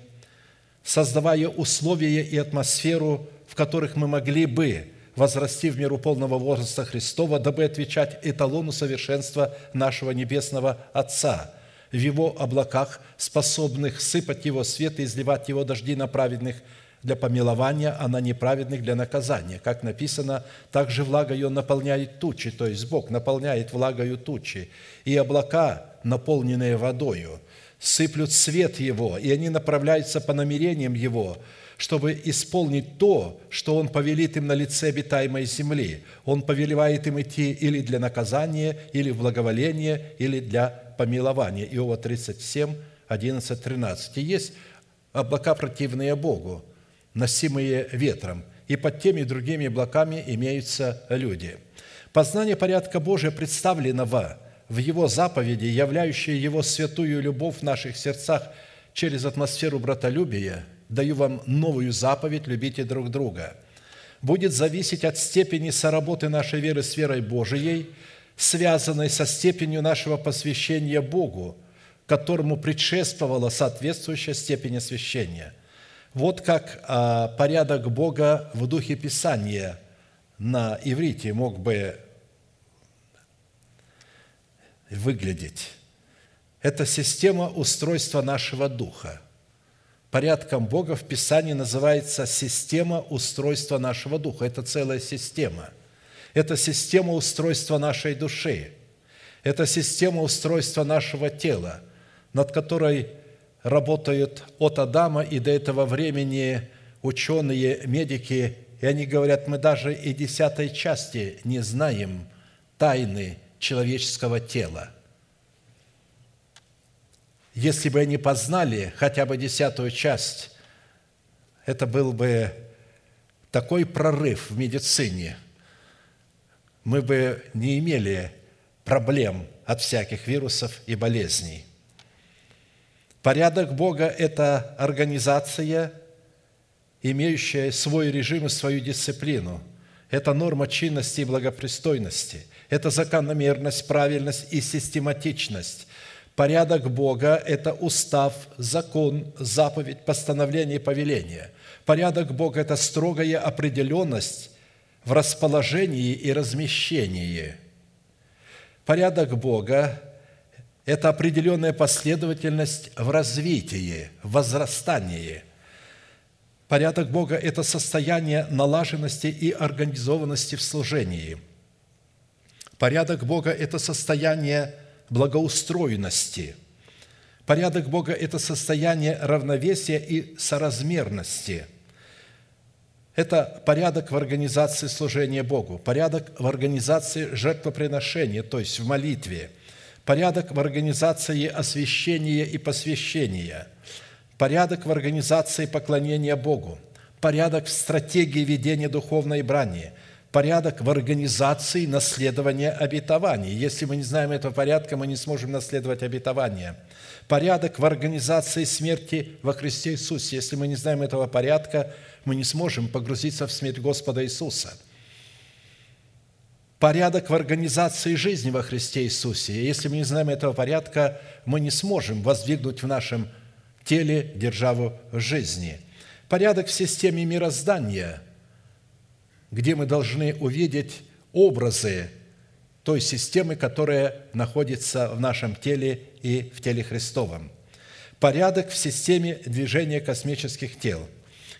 создавая условия и атмосферу в которых мы могли бы возрасти в меру полного возраста Христова, дабы отвечать эталону совершенства нашего Небесного Отца, в Его облаках, способных сыпать Его свет и изливать Его дожди на праведных для помилования, а на неправедных для наказания. Как написано, также влагою наполняет тучи, то есть Бог наполняет влагою тучи, и облака, наполненные водою, сыплют свет Его, и они направляются по намерениям Его, чтобы исполнить то, что Он повелит им на лице обитаемой земли. Он повелевает им идти или для наказания, или в благоволение, или для помилования. Иова 37, 11, 13. И есть облака, противные Богу, носимые ветром, и под теми и другими облаками имеются люди. Познание порядка Божия представленного в Его заповеди, являющие Его святую любовь в наших сердцах через атмосферу братолюбия – даю вам новую заповедь – любите друг друга. Будет зависеть от степени соработы нашей веры с верой Божией, связанной со степенью нашего посвящения Богу, которому предшествовала соответствующая степень освящения. Вот как а, порядок Бога в духе Писания на иврите мог бы выглядеть. Это система устройства нашего духа – порядком Бога в Писании называется система устройства нашего духа. Это целая система. Это система устройства нашей души. Это система устройства нашего тела, над которой работают от Адама и до этого времени ученые, медики, и они говорят, мы даже и десятой части не знаем тайны человеческого тела – если бы они познали хотя бы десятую часть, это был бы такой прорыв в медицине. Мы бы не имели проблем от всяких вирусов и болезней. Порядок Бога – это организация, имеющая свой режим и свою дисциплину. Это норма чинности и благопристойности. Это закономерность, правильность и систематичность. Порядок Бога – это устав, закон, заповедь, постановление и повеление. Порядок Бога – это строгая определенность в расположении и размещении. Порядок Бога – это определенная последовательность в развитии, в возрастании. Порядок Бога – это состояние налаженности и организованности в служении. Порядок Бога – это состояние благоустроенности. Порядок Бога – это состояние равновесия и соразмерности. Это порядок в организации служения Богу, порядок в организации жертвоприношения, то есть в молитве, порядок в организации освящения и посвящения, порядок в организации поклонения Богу, порядок в стратегии ведения духовной брани – порядок в организации наследования обетований. Если мы не знаем этого порядка, мы не сможем наследовать обетование. Порядок в организации смерти во Христе Иисусе. Если мы не знаем этого порядка, мы не сможем погрузиться в смерть Господа Иисуса. Порядок в организации жизни во Христе Иисусе. Если мы не знаем этого порядка, мы не сможем воздвигнуть в нашем теле державу жизни. Порядок в системе мироздания – где мы должны увидеть образы той системы, которая находится в нашем теле и в теле Христовом. Порядок в системе движения космических тел.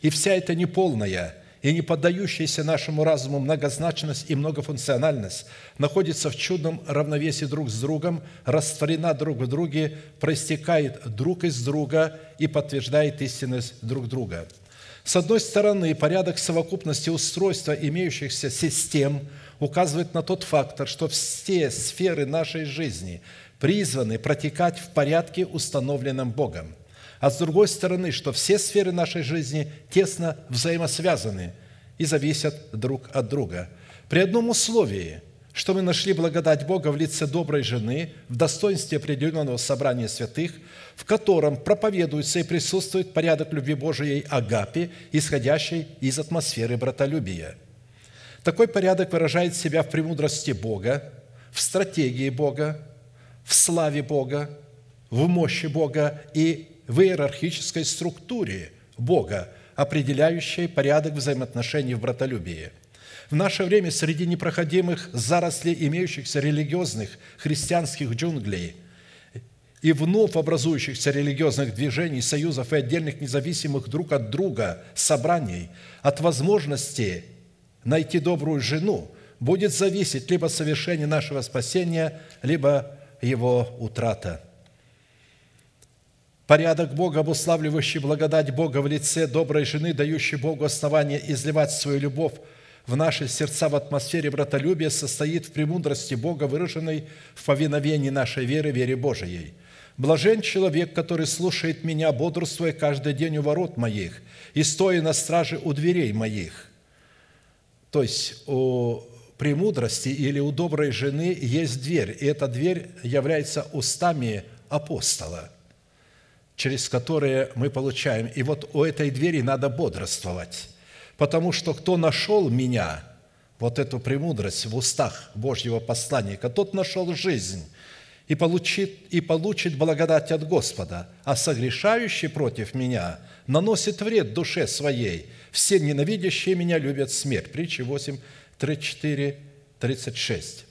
И вся эта неполная и не поддающаяся нашему разуму многозначность и многофункциональность находится в чудном равновесии друг с другом, растворена друг в друге, проистекает друг из друга и подтверждает истинность друг друга – с одной стороны, порядок совокупности устройства имеющихся систем указывает на тот фактор, что все сферы нашей жизни призваны протекать в порядке, установленном Богом. А с другой стороны, что все сферы нашей жизни тесно взаимосвязаны и зависят друг от друга. При одном условии – что мы нашли благодать Бога в лице доброй жены в достоинстве определенного собрания святых, в котором проповедуется и присутствует порядок любви Божией Агапи, исходящей из атмосферы братолюбия. Такой порядок выражает себя в премудрости Бога, в стратегии Бога, в славе Бога, в мощи Бога и в иерархической структуре Бога, определяющей порядок взаимоотношений в братолюбии – в наше время среди непроходимых зарослей имеющихся религиозных христианских джунглей и вновь образующихся религиозных движений, союзов и отдельных независимых друг от друга собраний от возможности найти добрую жену будет зависеть либо совершение нашего спасения, либо его утрата. Порядок Бога, обуславливающий благодать Бога в лице доброй жены, дающей Богу основание изливать свою любовь в наши сердца в атмосфере братолюбия, состоит в премудрости Бога, выраженной в повиновении нашей веры, вере Божией. Блажен человек, который слушает меня, бодрствуя каждый день у ворот моих и стоя на страже у дверей моих. То есть у премудрости или у доброй жены есть дверь, и эта дверь является устами апостола – через которые мы получаем. И вот у этой двери надо бодрствовать, потому что кто нашел меня, вот эту премудрость в устах Божьего посланника, тот нашел жизнь и получит, и получит благодать от Господа, а согрешающий против меня наносит вред душе своей. Все ненавидящие меня любят смерть. Притча 8, 34, 36.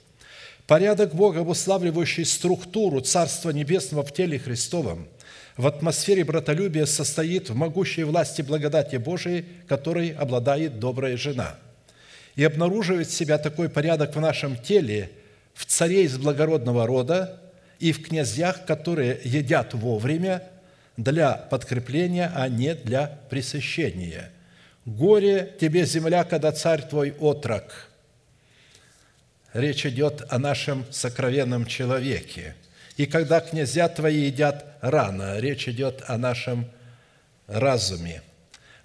Порядок Бога, обуславливающий структуру Царства Небесного в теле Христовом – в атмосфере братолюбия состоит в могущей власти благодати Божией, которой обладает добрая жена. И обнаруживает себя такой порядок в нашем теле в царе из благородного рода и в князьях, которые едят вовремя для подкрепления, а не для пресыщения. Горе тебе, земля, когда царь твой отрок. Речь идет о нашем сокровенном человеке – и когда князья твои едят рано, речь идет о нашем разуме.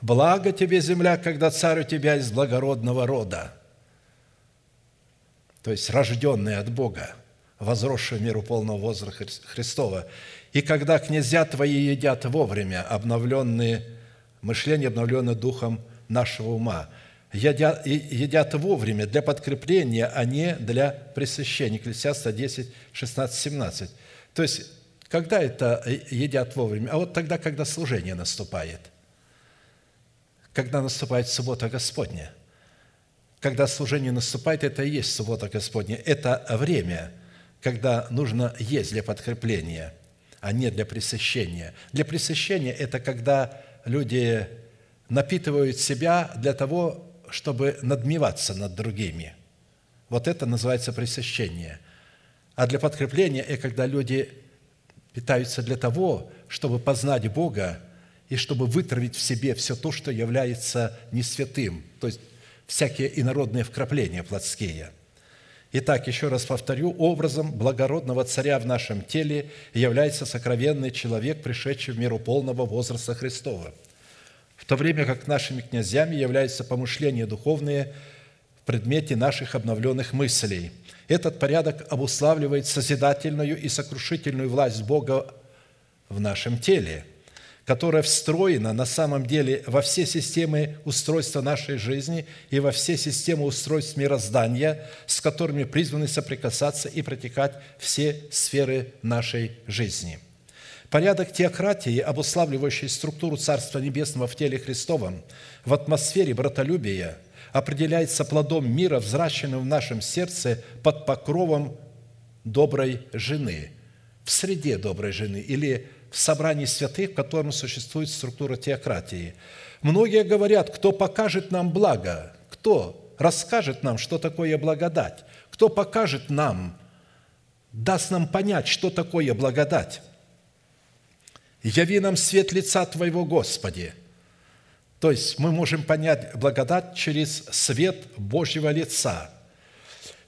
Благо тебе, земля, когда царь у тебя из благородного рода, то есть рожденный от Бога, возросший в миру полного возраста Христова. И когда князья твои едят вовремя, обновленные мышление, обновленное духом нашего ума, едят, едят вовремя для подкрепления, а не для пресыщения. Экклесиаста 10, 16, 17. То есть, когда это едят вовремя? А вот тогда, когда служение наступает. Когда наступает суббота Господня. Когда служение наступает, это и есть суббота Господня. Это время, когда нужно есть для подкрепления, а не для пресыщения. Для пресыщения – это когда люди напитывают себя для того, чтобы надмеваться над другими. Вот это называется пресыщение. А для подкрепления – это когда люди питаются для того, чтобы познать Бога и чтобы вытравить в себе все то, что является несвятым, то есть всякие инородные вкрапления плотские. Итак, еще раз повторю, образом благородного царя в нашем теле является сокровенный человек, пришедший в миру полного возраста Христова, в то время как нашими князьями являются помышления духовные в предмете наших обновленных мыслей – этот порядок обуславливает созидательную и сокрушительную власть Бога в нашем теле, которая встроена на самом деле во все системы устройства нашей жизни и во все системы устройств мироздания, с которыми призваны соприкасаться и протекать все сферы нашей жизни. Порядок теократии, обуславливающий структуру Царства Небесного в теле Христовом, в атмосфере братолюбия – определяется плодом мира, взращенным в нашем сердце под покровом доброй жены, в среде доброй жены или в собрании святых, в котором существует структура теократии. Многие говорят, кто покажет нам благо, кто расскажет нам, что такое благодать, кто покажет нам, даст нам понять, что такое благодать. «Яви нам свет лица Твоего, Господи!» – то есть мы можем понять благодать через свет Божьего лица.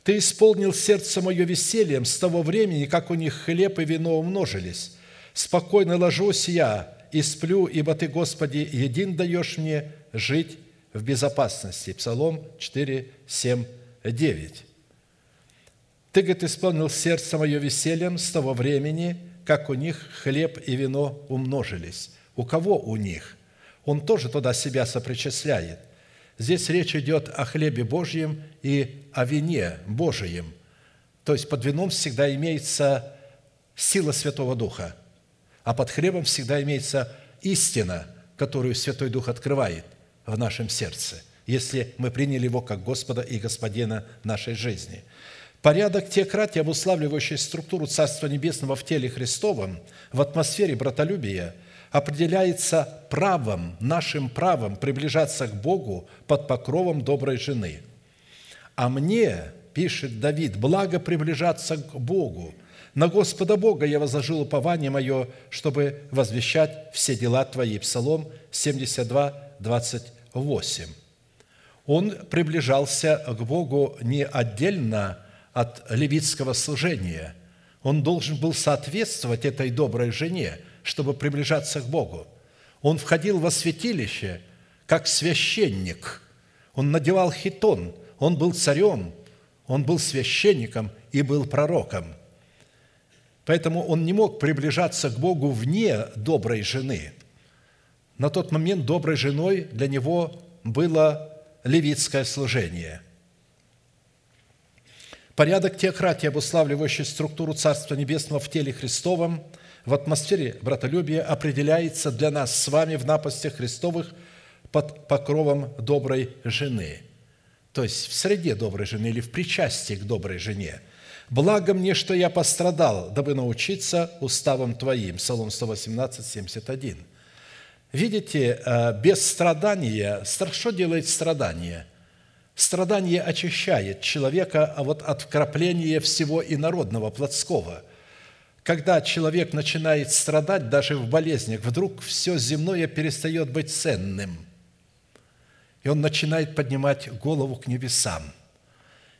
Ты исполнил сердце мое весельем с того времени, как у них хлеб и вино умножились. Спокойно ложусь я и сплю, ибо Ты, Господи, един даешь мне жить в безопасности. Псалом 4, 7, 9. Ты, говорит, исполнил сердце мое весельем с того времени, как у них хлеб и вино умножились. У кого у них? он тоже туда себя сопричисляет. Здесь речь идет о хлебе Божьем и о вине Божьем. То есть под вином всегда имеется сила Святого Духа, а под хлебом всегда имеется истина, которую Святой Дух открывает в нашем сердце, если мы приняли Его как Господа и Господина нашей жизни. Порядок теократии, обуславливающий структуру Царства Небесного в теле Христовом, в атмосфере братолюбия, определяется правом, нашим правом приближаться к Богу под покровом доброй жены. А мне, пишет Давид, благо приближаться к Богу. На Господа Бога я возложил упование мое, чтобы возвещать все дела Твои. Псалом 72, 28. Он приближался к Богу не отдельно от левитского служения. Он должен был соответствовать этой доброй жене, чтобы приближаться к Богу. Он входил во святилище как священник. Он надевал хитон. Он был царем. Он был священником и был пророком. Поэтому он не мог приближаться к Богу вне доброй жены. На тот момент доброй женой для него было левитское служение – Порядок теократии, обуславливающий структуру Царства Небесного в теле Христовом, в атмосфере братолюбия определяется для нас с вами в напастях Христовых под покровом доброй жены. То есть в среде доброй жены или в причастии к доброй жене. «Благо мне, что я пострадал, дабы научиться уставам Твоим». Псалом 118, 71. Видите, э, без страдания, что делает страдание – Страдание очищает человека вот от вкрапления всего инородного, плотского. Когда человек начинает страдать даже в болезнях, вдруг все земное перестает быть ценным. И он начинает поднимать голову к небесам.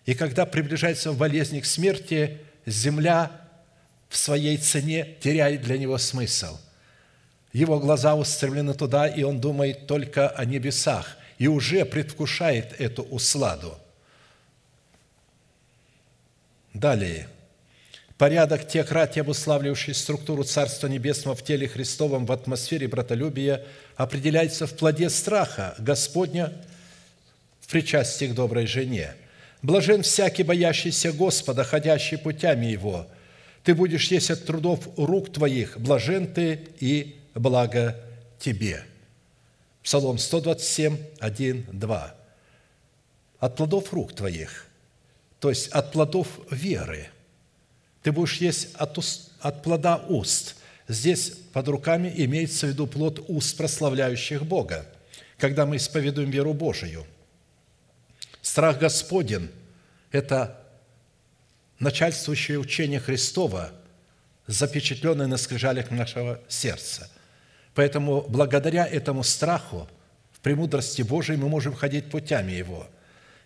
И когда приближается в болезни к смерти, земля в своей цене теряет для него смысл. Его глаза устремлены туда, и он думает только о небесах – и уже предвкушает эту усладу. Далее. Порядок теократии, обуславливающий структуру Царства Небесного в теле Христовом в атмосфере братолюбия, определяется в плоде страха Господня в причастии к доброй жене. Блажен всякий, боящийся Господа, ходящий путями Его. Ты будешь есть от трудов рук твоих, блажен ты и благо тебе». Псалом 127, 1, 2. «От плодов рук твоих», то есть от плодов веры. Ты будешь есть от, уст, от плода уст. Здесь под руками имеется в виду плод уст, прославляющих Бога, когда мы исповедуем веру Божию. Страх Господен – это начальствующее учение Христова, запечатленное на скрижалях нашего сердца – Поэтому благодаря этому страху в премудрости Божией мы можем ходить путями Его.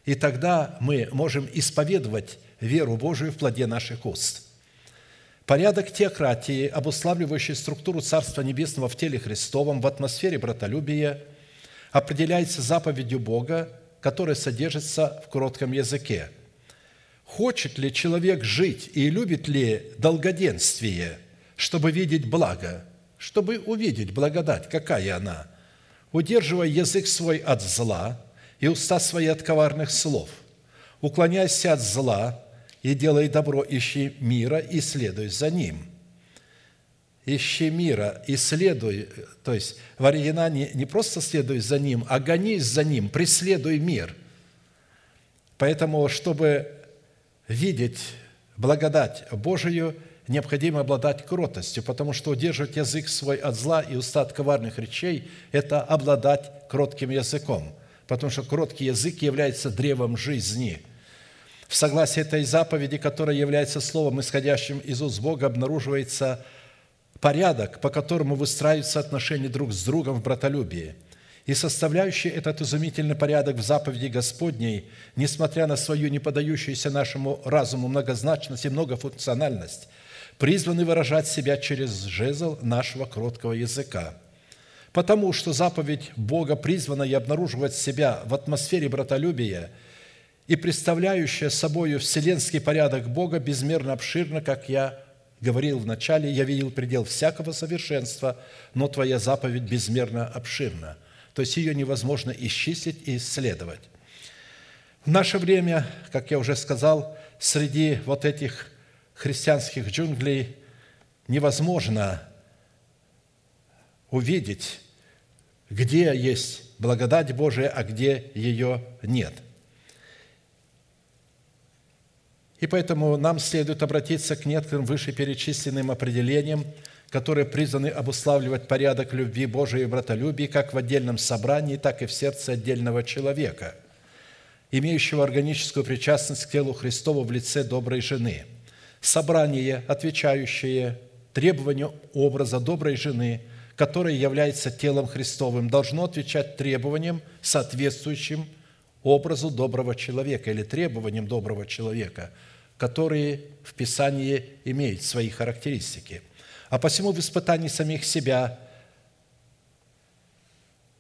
И тогда мы можем исповедовать веру Божию в плоде наших уст. Порядок теократии, обуславливающий структуру Царства Небесного в теле Христовом, в атмосфере братолюбия, определяется заповедью Бога, которая содержится в коротком языке. Хочет ли человек жить и любит ли долгоденствие, чтобы видеть благо – чтобы увидеть благодать, какая она, удерживая язык свой от зла и уста свои от коварных слов, уклоняйся от зла и делай добро, ищи мира и следуй за ним. Ищи мира и следуй, то есть в оригинале не просто следуй за ним, а гонись за ним, преследуй мир. Поэтому, чтобы видеть благодать Божию – необходимо обладать кротостью, потому что удерживать язык свой от зла и уста от коварных речей – это обладать кротким языком, потому что кроткий язык является древом жизни. В согласии этой заповеди, которая является словом, исходящим из уст Бога, обнаруживается порядок, по которому выстраиваются отношения друг с другом в братолюбии – и составляющий этот изумительный порядок в заповеди Господней, несмотря на свою не подающуюся нашему разуму многозначность и многофункциональность, призваны выражать себя через жезл нашего кроткого языка. Потому что заповедь Бога призвана и обнаруживать себя в атмосфере братолюбия и представляющая собою вселенский порядок Бога безмерно обширна, как я говорил в начале, я видел предел всякого совершенства, но Твоя заповедь безмерно обширна. То есть ее невозможно исчислить и исследовать. В наше время, как я уже сказал, среди вот этих христианских джунглей невозможно увидеть, где есть благодать Божия, а где ее нет. И поэтому нам следует обратиться к некоторым вышеперечисленным определениям, которые призваны обуславливать порядок любви Божией и братолюбия как в отдельном собрании, так и в сердце отдельного человека, имеющего органическую причастность к телу Христову в лице доброй жены. Собрание, отвечающее требованию образа доброй жены, которая является телом Христовым, должно отвечать требованиям, соответствующим образу доброго человека или требованиям доброго человека – которые в Писании имеют свои характеристики. А посему в испытании самих себя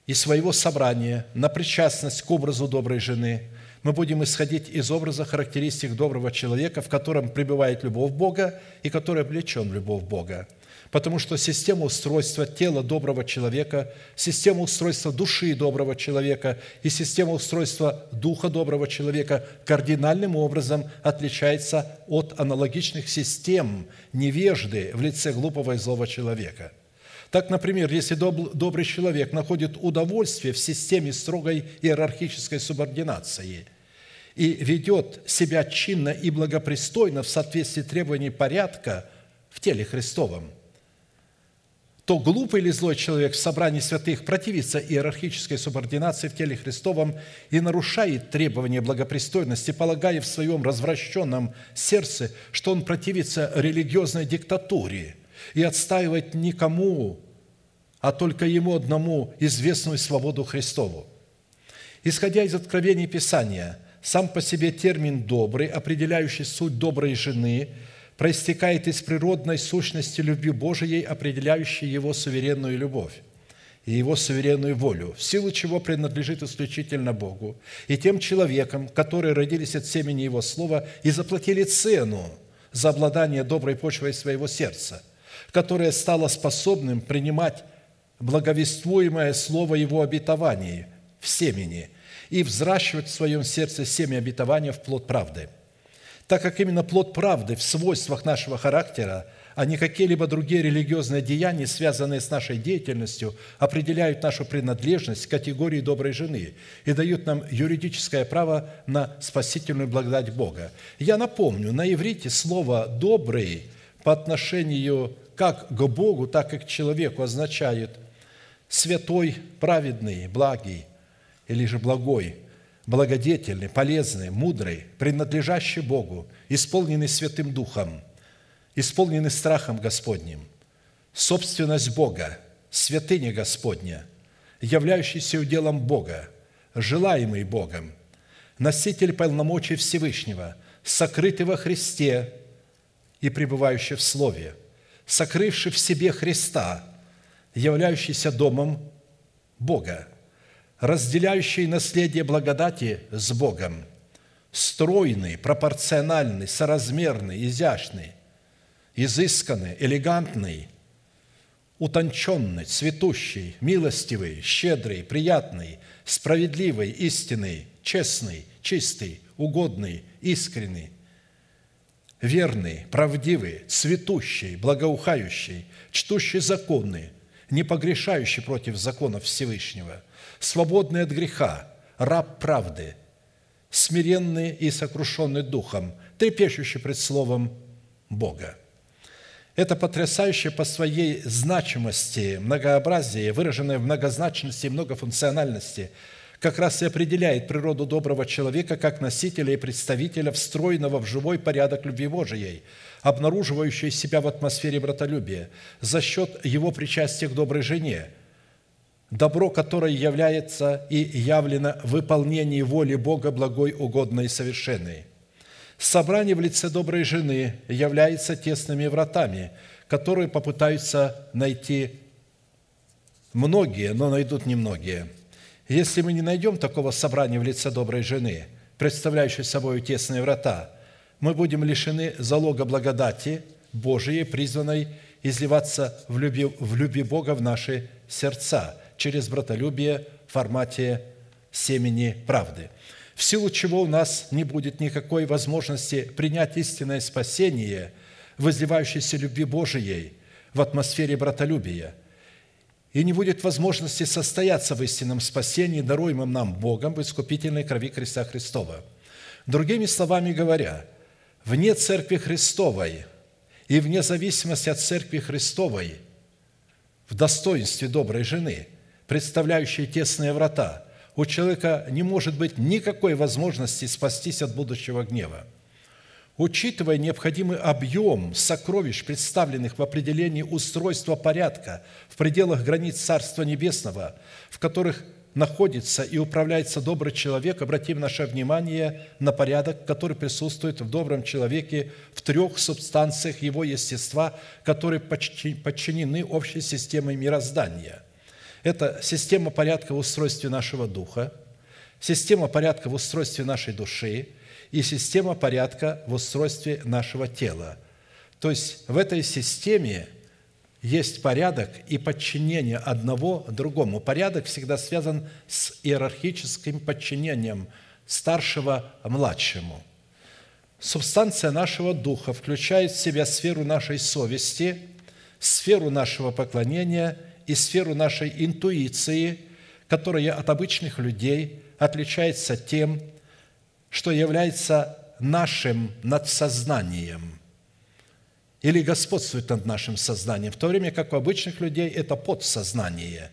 и своего собрания на причастность к образу доброй жены мы будем исходить из образа характеристик доброго человека, в котором пребывает любовь Бога и который облечен в любовь Бога – Потому что система устройства тела доброго человека, система устройства души доброго человека и система устройства духа доброго человека кардинальным образом отличается от аналогичных систем невежды в лице глупого и злого человека. Так, например, если добрый человек находит удовольствие в системе строгой иерархической субординации и ведет себя чинно и благопристойно в соответствии требований порядка в теле Христовом – то глупый или злой человек в собрании святых противится иерархической субординации в теле Христовом и нарушает требования благопристойности, полагая в своем развращенном сердце, что он противится религиозной диктатуре и отстаивает никому, а только ему одному известную свободу Христову. Исходя из откровений Писания, сам по себе термин «добрый», определяющий суть доброй жены – проистекает из природной сущности любви Божией, определяющей Его суверенную любовь и Его суверенную волю, в силу чего принадлежит исключительно Богу и тем человекам, которые родились от семени Его Слова и заплатили цену за обладание доброй почвой своего сердца, которое стало способным принимать благовествуемое Слово Его обетований в семени и взращивать в своем сердце семя обетования в плод правды – так как именно плод правды в свойствах нашего характера, а не какие-либо другие религиозные деяния, связанные с нашей деятельностью, определяют нашу принадлежность к категории доброй жены и дают нам юридическое право на спасительную благодать Бога. Я напомню, на иврите слово «добрый» по отношению как к Богу, так и к человеку означает святой, праведный, благий или же благой – благодетельный, полезный, мудрый, принадлежащий Богу, исполненный Святым Духом, исполненный страхом Господним, собственность Бога, святыня Господня, являющийся уделом Бога, желаемый Богом, носитель полномочий Всевышнего, сокрытый во Христе и пребывающий в Слове, сокрывший в себе Христа, являющийся домом Бога – разделяющий наследие благодати с Богом, стройный, пропорциональный, соразмерный, изящный, изысканный, элегантный, утонченный, цветущий, милостивый, щедрый, приятный, справедливый, истинный, честный, чистый, угодный, искренний, верный, правдивый, цветущий, благоухающий, чтущий законы, не погрешающий против законов Всевышнего – свободный от греха, раб правды, смиренный и сокрушенный духом, трепещущий пред Словом Бога. Это потрясающее по своей значимости многообразие, выраженное в многозначности и многофункциональности, как раз и определяет природу доброго человека как носителя и представителя встроенного в живой порядок любви Божией, обнаруживающей себя в атмосфере братолюбия за счет его причастия к доброй жене – добро, которое является и явлено в выполнении воли Бога благой, угодной и совершенной. Собрание в лице доброй жены является тесными вратами, которые попытаются найти многие, но найдут немногие. Если мы не найдем такого собрания в лице доброй жены, представляющей собой тесные врата, мы будем лишены залога благодати Божией, призванной изливаться в любви, в любви Бога в наши сердца – через братолюбие в формате семени правды. В силу чего у нас не будет никакой возможности принять истинное спасение в изливающейся любви Божией в атмосфере братолюбия. И не будет возможности состояться в истинном спасении, даруемом нам Богом в искупительной крови креста Христова. Другими словами говоря, вне Церкви Христовой и вне зависимости от Церкви Христовой в достоинстве доброй жены, представляющей тесные врата, у человека не может быть никакой возможности спастись от будущего гнева. Учитывая необходимый объем сокровищ, представленных в определении устройства порядка в пределах границ Царства Небесного, в которых находится и управляется добрый человек, обратим наше внимание на порядок, который присутствует в добром человеке в трех субстанциях его естества, которые подчинены общей системе мироздания. Это система порядка в устройстве нашего духа, система порядка в устройстве нашей души и система порядка в устройстве нашего тела. То есть в этой системе – есть порядок и подчинение одного другому. Порядок всегда связан с иерархическим подчинением старшего младшему. Субстанция нашего духа включает в себя сферу нашей совести, сферу нашего поклонения и сферу нашей интуиции, которая от обычных людей отличается тем, что является нашим надсознанием – или господствует над нашим сознанием, в то время как у обычных людей это подсознание.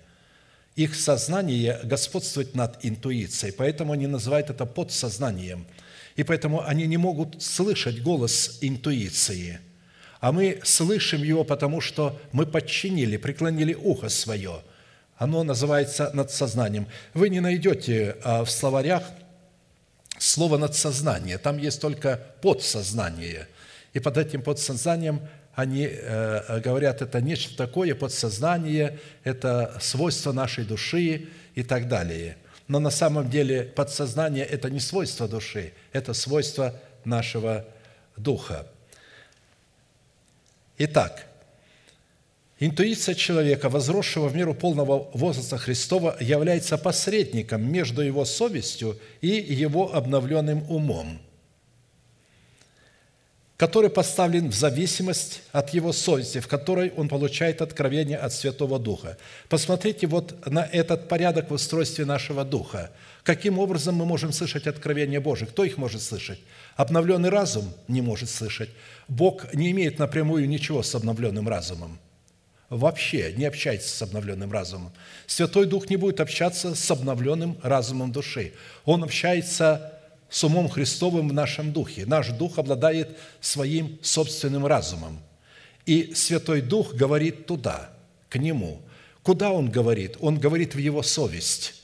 Их сознание господствует над интуицией, поэтому они называют это подсознанием. И поэтому они не могут слышать голос интуиции. А мы слышим его, потому что мы подчинили, преклонили ухо свое. Оно называется надсознанием. Вы не найдете а, в словарях слово «надсознание». Там есть только подсознание – и под этим подсознанием они э, говорят, это нечто такое, подсознание, это свойство нашей души и так далее. Но на самом деле подсознание – это не свойство души, это свойство нашего духа. Итак, интуиция человека, возросшего в меру полного возраста Христова, является посредником между его совестью и его обновленным умом – который поставлен в зависимость от его совести, в которой он получает откровение от Святого Духа. Посмотрите вот на этот порядок в устройстве нашего Духа. Каким образом мы можем слышать откровение Божие? Кто их может слышать? Обновленный разум не может слышать. Бог не имеет напрямую ничего с обновленным разумом. Вообще не общается с обновленным разумом. Святой Дух не будет общаться с обновленным разумом души. Он общается с умом Христовым в нашем духе. Наш дух обладает своим собственным разумом. И Святой Дух говорит туда, к Нему. Куда Он говорит? Он говорит в Его совесть.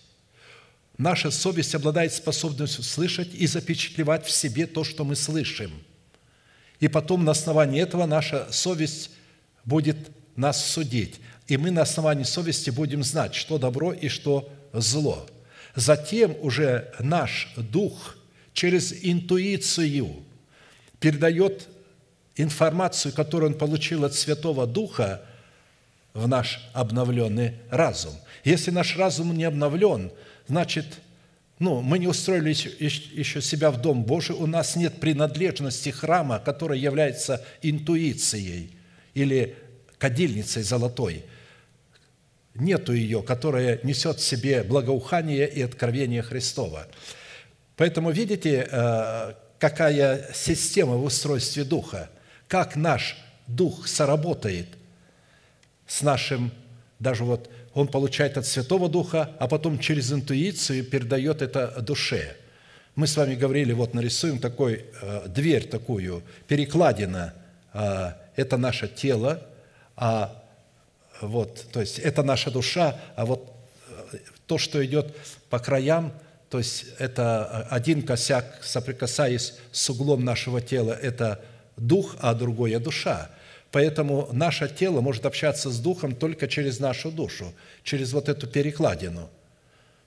Наша совесть обладает способностью слышать и запечатлевать в себе то, что мы слышим. И потом на основании этого наша совесть будет нас судить. И мы на основании совести будем знать, что добро и что зло. Затем уже наш дух – через интуицию передает информацию, которую он получил от Святого Духа, в наш обновленный разум. Если наш разум не обновлен, значит, ну, мы не устроили еще себя в Дом Божий, у нас нет принадлежности храма, который является интуицией или кадильницей золотой. Нету ее, которая несет в себе благоухание и откровение Христова. Поэтому видите, э, какая система в устройстве духа, как наш дух соработает с нашим, даже вот он получает от Святого Духа, а потом через интуицию передает это душе. Мы с вами говорили, вот нарисуем такой, э, дверь такую, перекладина, э, это наше тело, а вот, то есть это наша душа, а вот то, что идет по краям, то есть это один косяк, соприкасаясь с углом нашего тела, это дух, а другое – душа. Поэтому наше тело может общаться с духом только через нашу душу, через вот эту перекладину.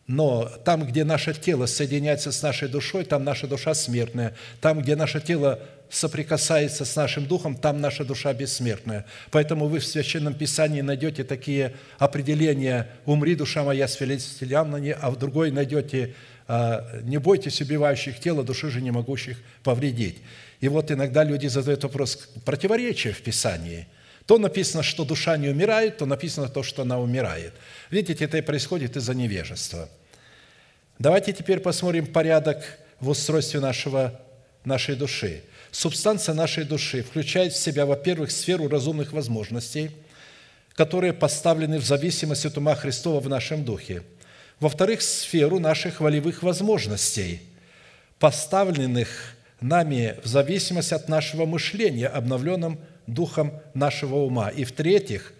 Но там, где наше тело соединяется с нашей душой, там наша душа смертная. Там, где наше тело соприкасается с нашим духом, там наша душа бессмертная. Поэтому вы в Священном Писании найдете такие определения «умри, душа моя, с а в другой найдете а, «не бойтесь убивающих тело, души же не могущих повредить». И вот иногда люди задают вопрос противоречия в Писании. То написано, что душа не умирает, то написано то, что она умирает. Видите, это и происходит из-за невежества. Давайте теперь посмотрим порядок в устройстве нашего, нашей души – Субстанция нашей души включает в себя, во-первых, сферу разумных возможностей, которые поставлены в зависимость от ума Христова в нашем духе. Во-вторых, сферу наших волевых возможностей, поставленных нами в зависимость от нашего мышления, обновленным духом нашего ума. И в-третьих,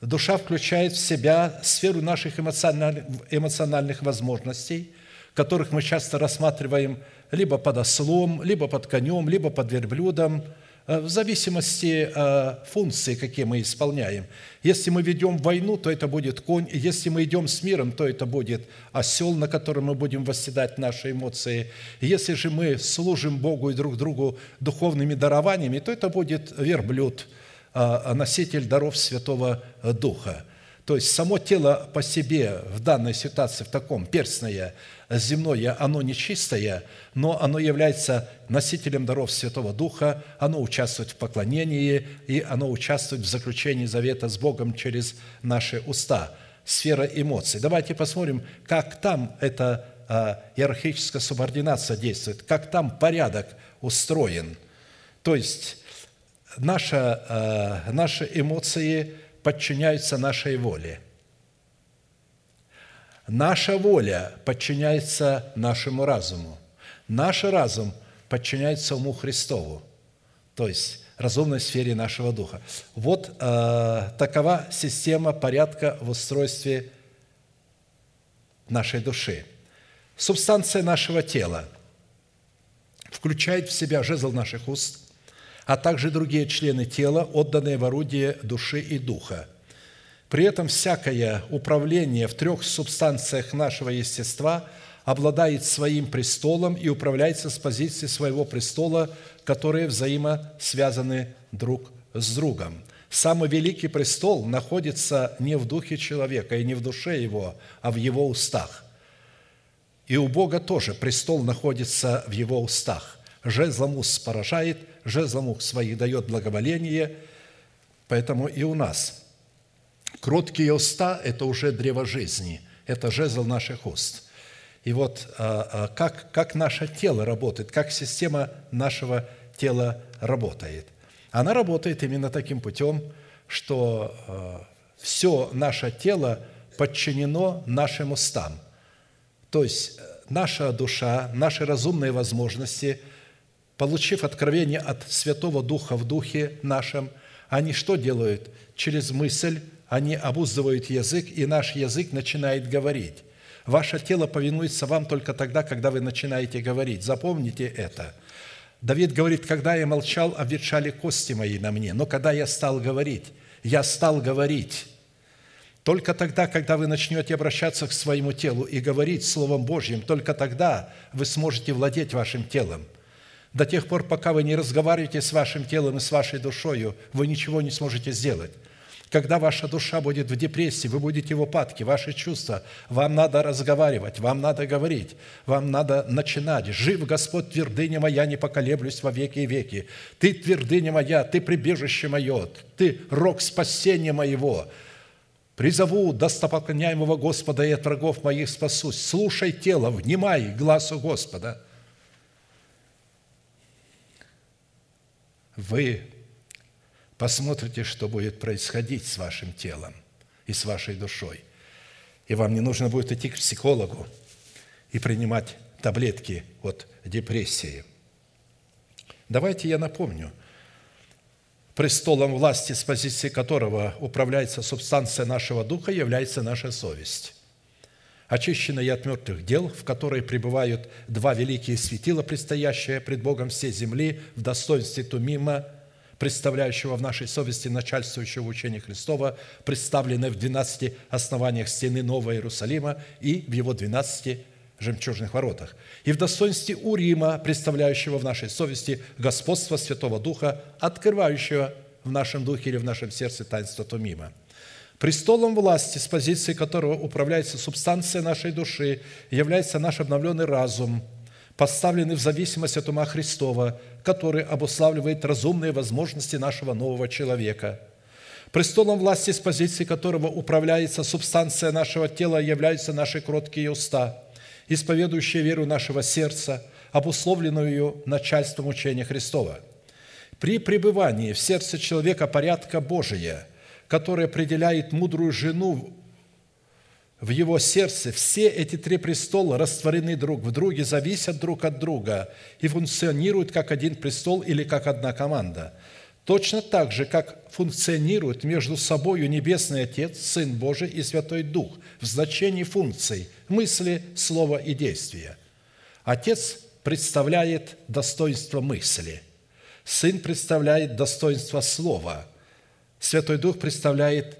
душа включает в себя сферу наших эмоциональных, эмоциональных возможностей, которых мы часто рассматриваем либо под ослом, либо под конем, либо под верблюдом, э, в зависимости от э, функции, какие мы исполняем. Если мы ведем войну, то это будет конь. Если мы идем с миром, то это будет осел, на котором мы будем восседать наши эмоции. Если же мы служим Богу и друг другу духовными дарованиями, то это будет верблюд, э, носитель даров Святого Духа. То есть само тело по себе в данной ситуации, в таком перстное, земное, оно нечистое, но оно является носителем даров Святого Духа, оно участвует в поклонении, и оно участвует в заключении завета с Богом через наши уста. Сфера эмоций. Давайте посмотрим, как там эта а, иерархическая субординация действует, как там порядок устроен. То есть наша, а, наши эмоции подчиняются нашей воле – Наша воля подчиняется нашему разуму. Наш разум подчиняется уму Христову, то есть разумной сфере нашего духа. Вот э, такова система порядка в устройстве нашей души. Субстанция нашего тела включает в себя жезл наших уст, а также другие члены тела, отданные в орудие души и духа – при этом всякое управление в трех субстанциях нашего естества обладает своим престолом и управляется с позиции своего престола, которые взаимосвязаны друг с другом. Самый великий престол находится не в духе человека и не в душе его, а в его устах. И у Бога тоже престол находится в его устах. Жезлом уст поражает, жезлом уст своих дает благоволение, поэтому и у нас – Кроткие уста – это уже древо жизни, это жезл наших уст. И вот а, а, как, как наше тело работает, как система нашего тела работает. Она работает именно таким путем, что а, все наше тело подчинено нашим устам. То есть э, наша душа, наши разумные возможности, получив откровение от Святого Духа в Духе нашем, они что делают? Через мысль они обуздывают язык, и наш язык начинает говорить. Ваше тело повинуется вам только тогда, когда вы начинаете говорить. Запомните это. Давид говорит, когда я молчал, обветшали кости мои на мне, но когда я стал говорить, я стал говорить. Только тогда, когда вы начнете обращаться к своему телу и говорить Словом Божьим, только тогда вы сможете владеть вашим телом. До тех пор, пока вы не разговариваете с вашим телом и с вашей душою, вы ничего не сможете сделать. Когда ваша душа будет в депрессии, вы будете в упадке, ваши чувства, вам надо разговаривать, вам надо говорить, вам надо начинать. «Жив Господь, твердыня моя, не поколеблюсь во веки и веки. Ты твердыня моя, ты прибежище мое, ты рог спасения моего». Призову достопоклоняемого Господа и от врагов моих спасусь. Слушай тело, внимай глазу Господа. Вы посмотрите, что будет происходить с вашим телом и с вашей душой. И вам не нужно будет идти к психологу и принимать таблетки от депрессии. Давайте я напомню, престолом власти, с позиции которого управляется субстанция нашего духа, является наша совесть очищенная от мертвых дел, в которой пребывают два великие светила, предстоящие пред Богом всей земли в достоинстве Тумима – представляющего в нашей совести начальствующего учения Христова, представленное в 12 основаниях стены Нового Иерусалима и в его 12 жемчужных воротах, и в достоинстве Урима, представляющего в нашей совести господство Святого Духа, открывающего в нашем духе или в нашем сердце таинство Тумима. Престолом власти, с позиции которого управляется субстанция нашей души, является наш обновленный разум – поставлены в зависимость от ума Христова, который обуславливает разумные возможности нашего нового человека. Престолом власти, с позиции которого управляется субстанция нашего тела, являются наши кроткие уста, исповедующие веру нашего сердца, обусловленную начальством учения Христова. При пребывании в сердце человека порядка Божия, который определяет мудрую жену в его сердце, все эти три престола растворены друг в друге, зависят друг от друга и функционируют как один престол или как одна команда. Точно так же, как функционируют между собой Небесный Отец, Сын Божий и Святой Дух в значении функций мысли, слова и действия. Отец представляет достоинство мысли, Сын представляет достоинство слова, Святой Дух представляет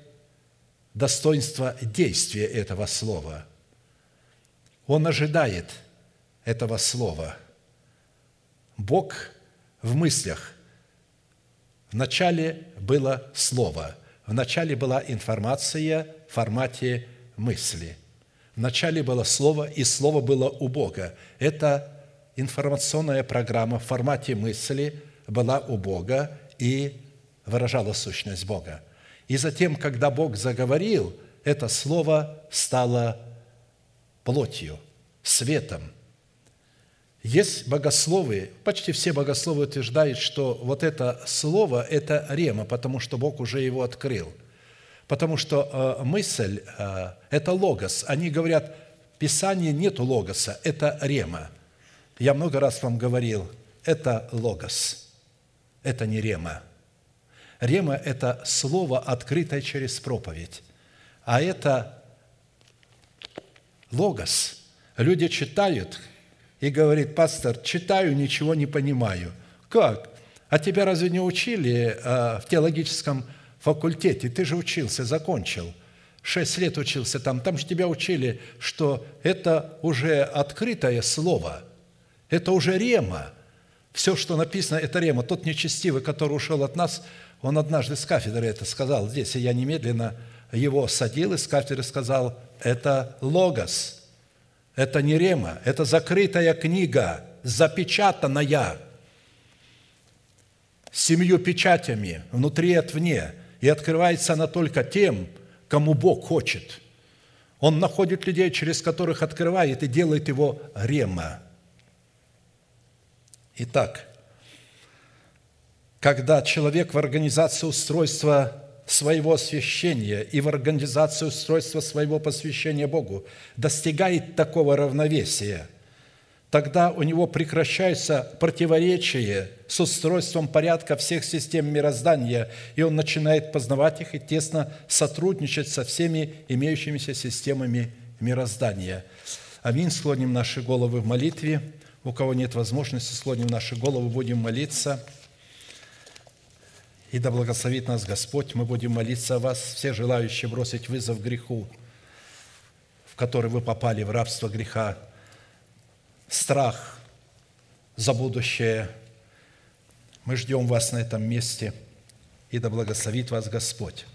достоинство действия этого слова. Он ожидает этого слова. Бог в мыслях. Вначале было слово, вначале была информация в формате мысли. Вначале было слово, и слово было у Бога. Это информационная программа в формате мысли была у Бога и выражала сущность Бога – и затем, когда Бог заговорил, это слово стало плотью, светом. Есть богословы, почти все богословы утверждают, что вот это слово – это рема, потому что Бог уже его открыл. Потому что э, мысль э, – это логос. Они говорят, в Писании нет логоса, это рема. Я много раз вам говорил, это логос, это не рема. Рема – это слово, открытое через проповедь. А это логос. Люди читают и говорит, пастор, читаю, ничего не понимаю. Как? А тебя разве не учили э, в теологическом факультете? Ты же учился, закончил. Шесть лет учился там. Там же тебя учили, что это уже открытое слово. Это уже рема. Все, что написано, это рема. Тот нечестивый, который ушел от нас – он однажды с кафедры это сказал здесь, и я немедленно его садил и с кафедры сказал, это логос, это не рема, это закрытая книга, запечатанная семью печатями, внутри и отвне, и открывается она только тем, кому Бог хочет. Он находит людей, через которых открывает и делает его рема. Итак, когда человек в организации устройства своего освящения и в организации устройства своего посвящения Богу достигает такого равновесия, тогда у него прекращается противоречие с устройством порядка всех систем мироздания, и он начинает познавать их и тесно сотрудничать со всеми имеющимися системами мироздания. Аминь. Склоним наши головы в молитве. У кого нет возможности, склоним наши головы, будем молиться – и да благословит нас Господь. Мы будем молиться о вас, все желающие бросить вызов греху, в который вы попали в рабство греха, страх за будущее. Мы ждем вас на этом месте, и да благословит вас Господь.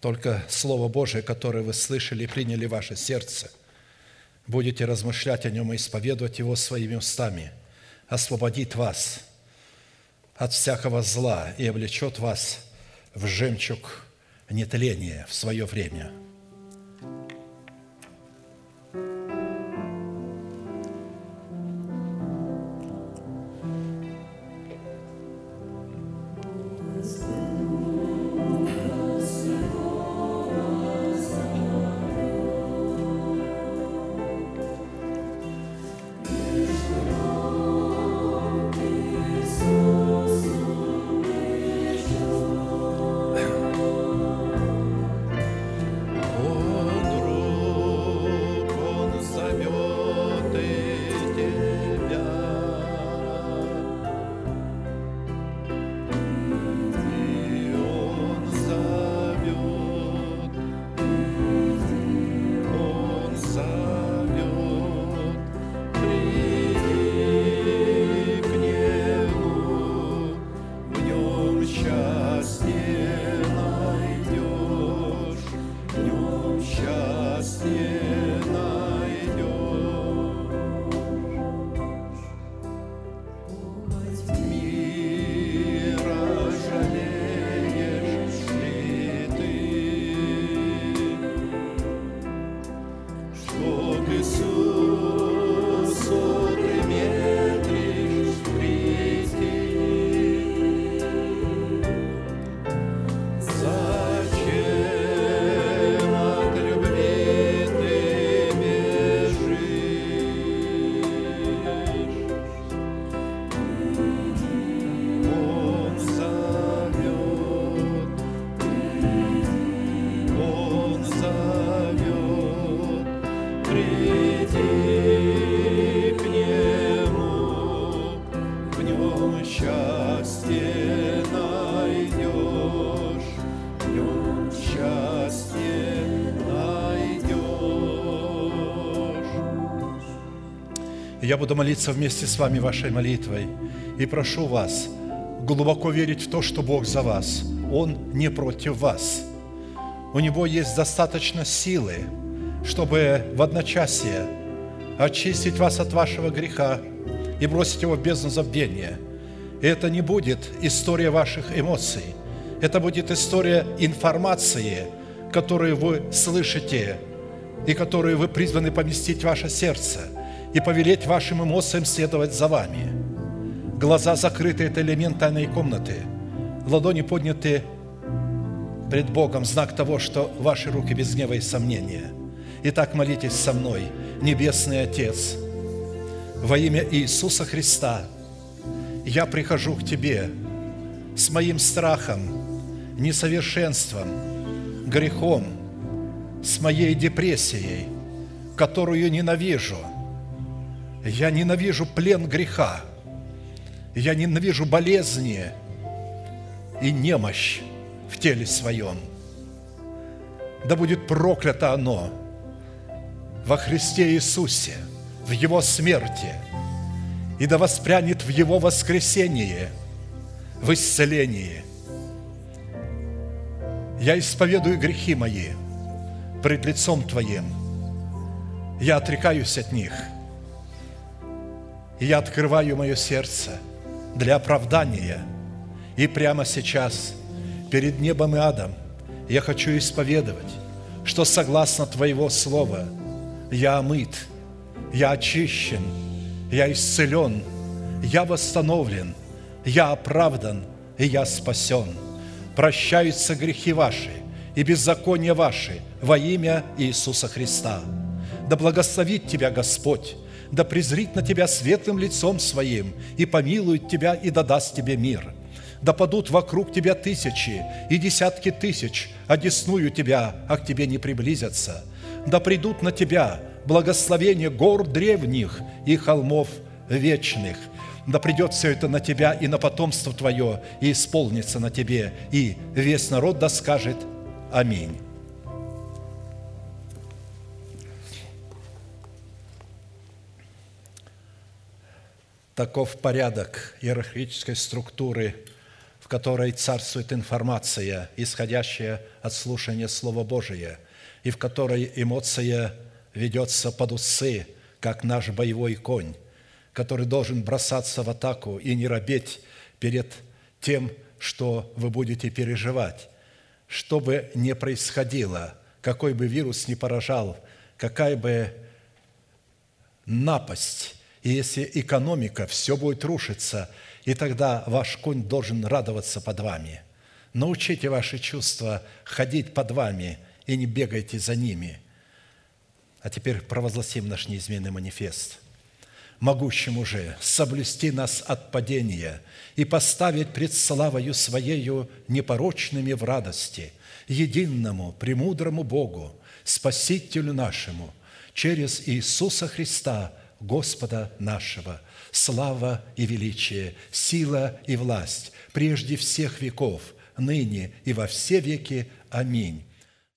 Только Слово Божие, которое вы слышали и приняли в ваше сердце, будете размышлять о нем и исповедовать его своими устами – освободит вас от всякого зла и облечет вас в жемчуг нетления в свое время – Я буду молиться вместе с вами вашей молитвой. И прошу вас глубоко верить в то, что Бог за вас. Он не против вас. У Него есть достаточно силы, чтобы в одночасье очистить вас от вашего греха и бросить его в бездну забвения. И это не будет история ваших эмоций. Это будет история информации, которую вы слышите и которую вы призваны поместить в ваше сердце – и повелеть вашим эмоциям следовать за вами. Глаза закрыты – это элемент тайной комнаты. Ладони подняты пред Богом – знак того, что ваши руки без гнева и сомнения. Итак, молитесь со мной, Небесный Отец, во имя Иисуса Христа, я прихожу к Тебе с моим страхом, несовершенством, грехом, с моей депрессией, которую ненавижу – я ненавижу плен греха. Я ненавижу болезни и немощь в теле своем. Да будет проклято оно во Христе Иисусе, в Его смерти, и да воспрянет в Его воскресении, в исцелении. Я исповедую грехи мои пред лицом Твоим. Я отрекаюсь от них – и я открываю мое сердце для оправдания. И прямо сейчас, перед небом и адом, я хочу исповедовать, что согласно Твоего Слова я омыт, я очищен, я исцелен, я восстановлен, я оправдан и я спасен. Прощаются грехи ваши и беззакония ваши во имя Иисуса Христа. Да благословит Тебя Господь да презрит на тебя светлым лицом своим, и помилует тебя, и дадаст тебе мир. Да падут вокруг тебя тысячи и десятки тысяч, одесную тебя, а к тебе не приблизятся. Да придут на тебя благословение гор древних и холмов вечных. Да придет все это на тебя и на потомство твое, и исполнится на тебе, и весь народ да скажет Аминь. Таков порядок иерархической структуры, в которой царствует информация, исходящая от слушания Слова Божия, и в которой эмоция ведется под усы, как наш боевой конь, который должен бросаться в атаку и не робеть перед тем, что вы будете переживать. Что бы ни происходило, какой бы вирус ни поражал, какая бы напасть и если экономика, все будет рушиться, и тогда ваш конь должен радоваться под вами. Научите ваши чувства ходить под вами и не бегайте за ними. А теперь провозгласим наш неизменный манифест. Могущему же соблюсти нас от падения и поставить пред славою Своею непорочными в радости, единому, премудрому Богу, Спасителю нашему, через Иисуса Христа – Господа нашего, слава и величие, сила и власть, прежде всех веков, ныне и во все веки. Аминь.